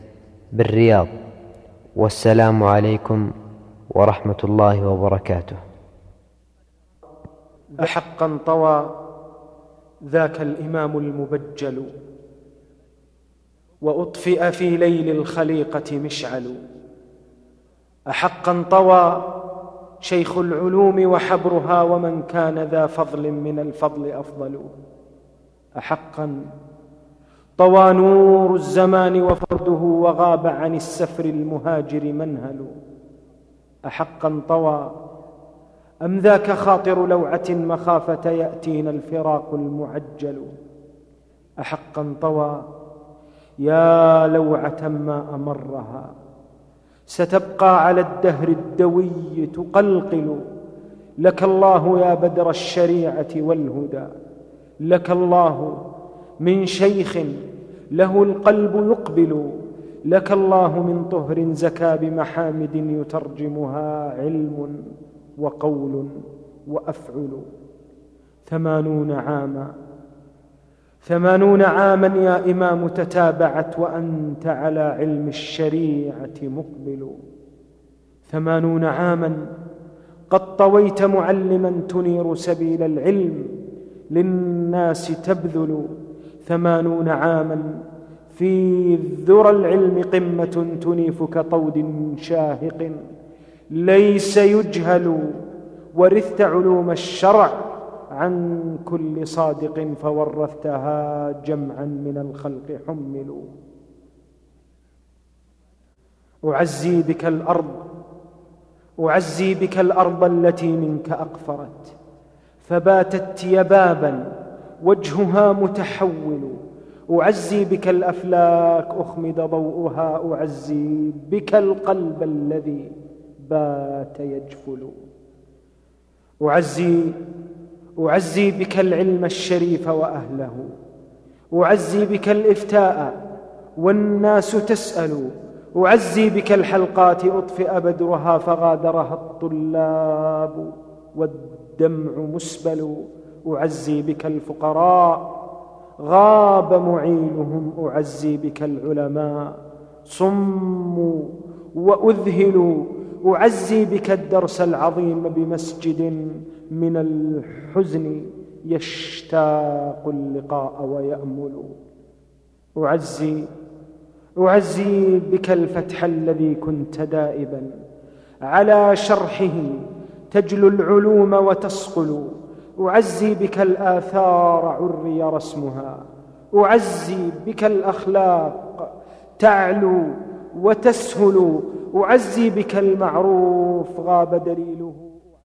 بالرياض. والسلام عليكم ورحمة الله وبركاته. أحقا طوى ذاك الإمام المبجل. وأطفئ في ليل الخليقة مشعل. أحقا طوى شيخ العلوم وحبرها ومن كان ذا فضل من الفضل أفضل. أحقا طوى نور الزمان وفرده وغاب عن السفر المهاجر منهل. أحقا طوى أم ذاك خاطر لوعة مخافة يأتينا الفراق المعجل؟ أحقا طوى يا لوعة ما أمرها. ستبقى على الدهر الدوي تقلقل. لك الله يا بدر الشريعة والهدى. لك الله من شيخ له القلب يقبل. لك الله من طهر زكى بمحامد يترجمها علم. وقول وأفعل. ثمانون عاما. ثمانون عاما يا إمام تتابعت وأنت على علم الشريعة مقبل. ثمانون عاما. قد طويت معلما تنير سبيل العلم للناس تبذل. ثمانون عاما. في ذرى العلم قمة تنيف كطود شاهق. ليس يجهل ورثت علوم الشرع عن كل صادق فورثتها جمعا من الخلق حملوا. أعزي بك الأرض أعزي بك الأرض التي منك أقفرت. فباتت يبابا وجهها متحول. أعزي بك الأفلاك أخمد ضوءها أعزي بك القلب الذي بات يجفل. أعزي أعزي بك العلم الشريف وأهله. أعزي بك الإفتاء والناس تسأل. أعزي بك الحلقات أطفئ بدرها فغادرها الطلاب والدمع مسبل. أعزي بك الفقراء غاب معينهم. أعزي بك العلماء صموا وأذهلوا أعزي بك الدرس العظيم بمسجد من الحزن يشتاق اللقاء ويأمل. أعزي أعزي بك الفتح الذي كنت دائبا. على شرحه تجلو العلوم وتصقل. أعزي بك الآثار عري رسمها. أعزي بك الأخلاق تعلو وتسهل أعزي بك المعروف غاب دليله.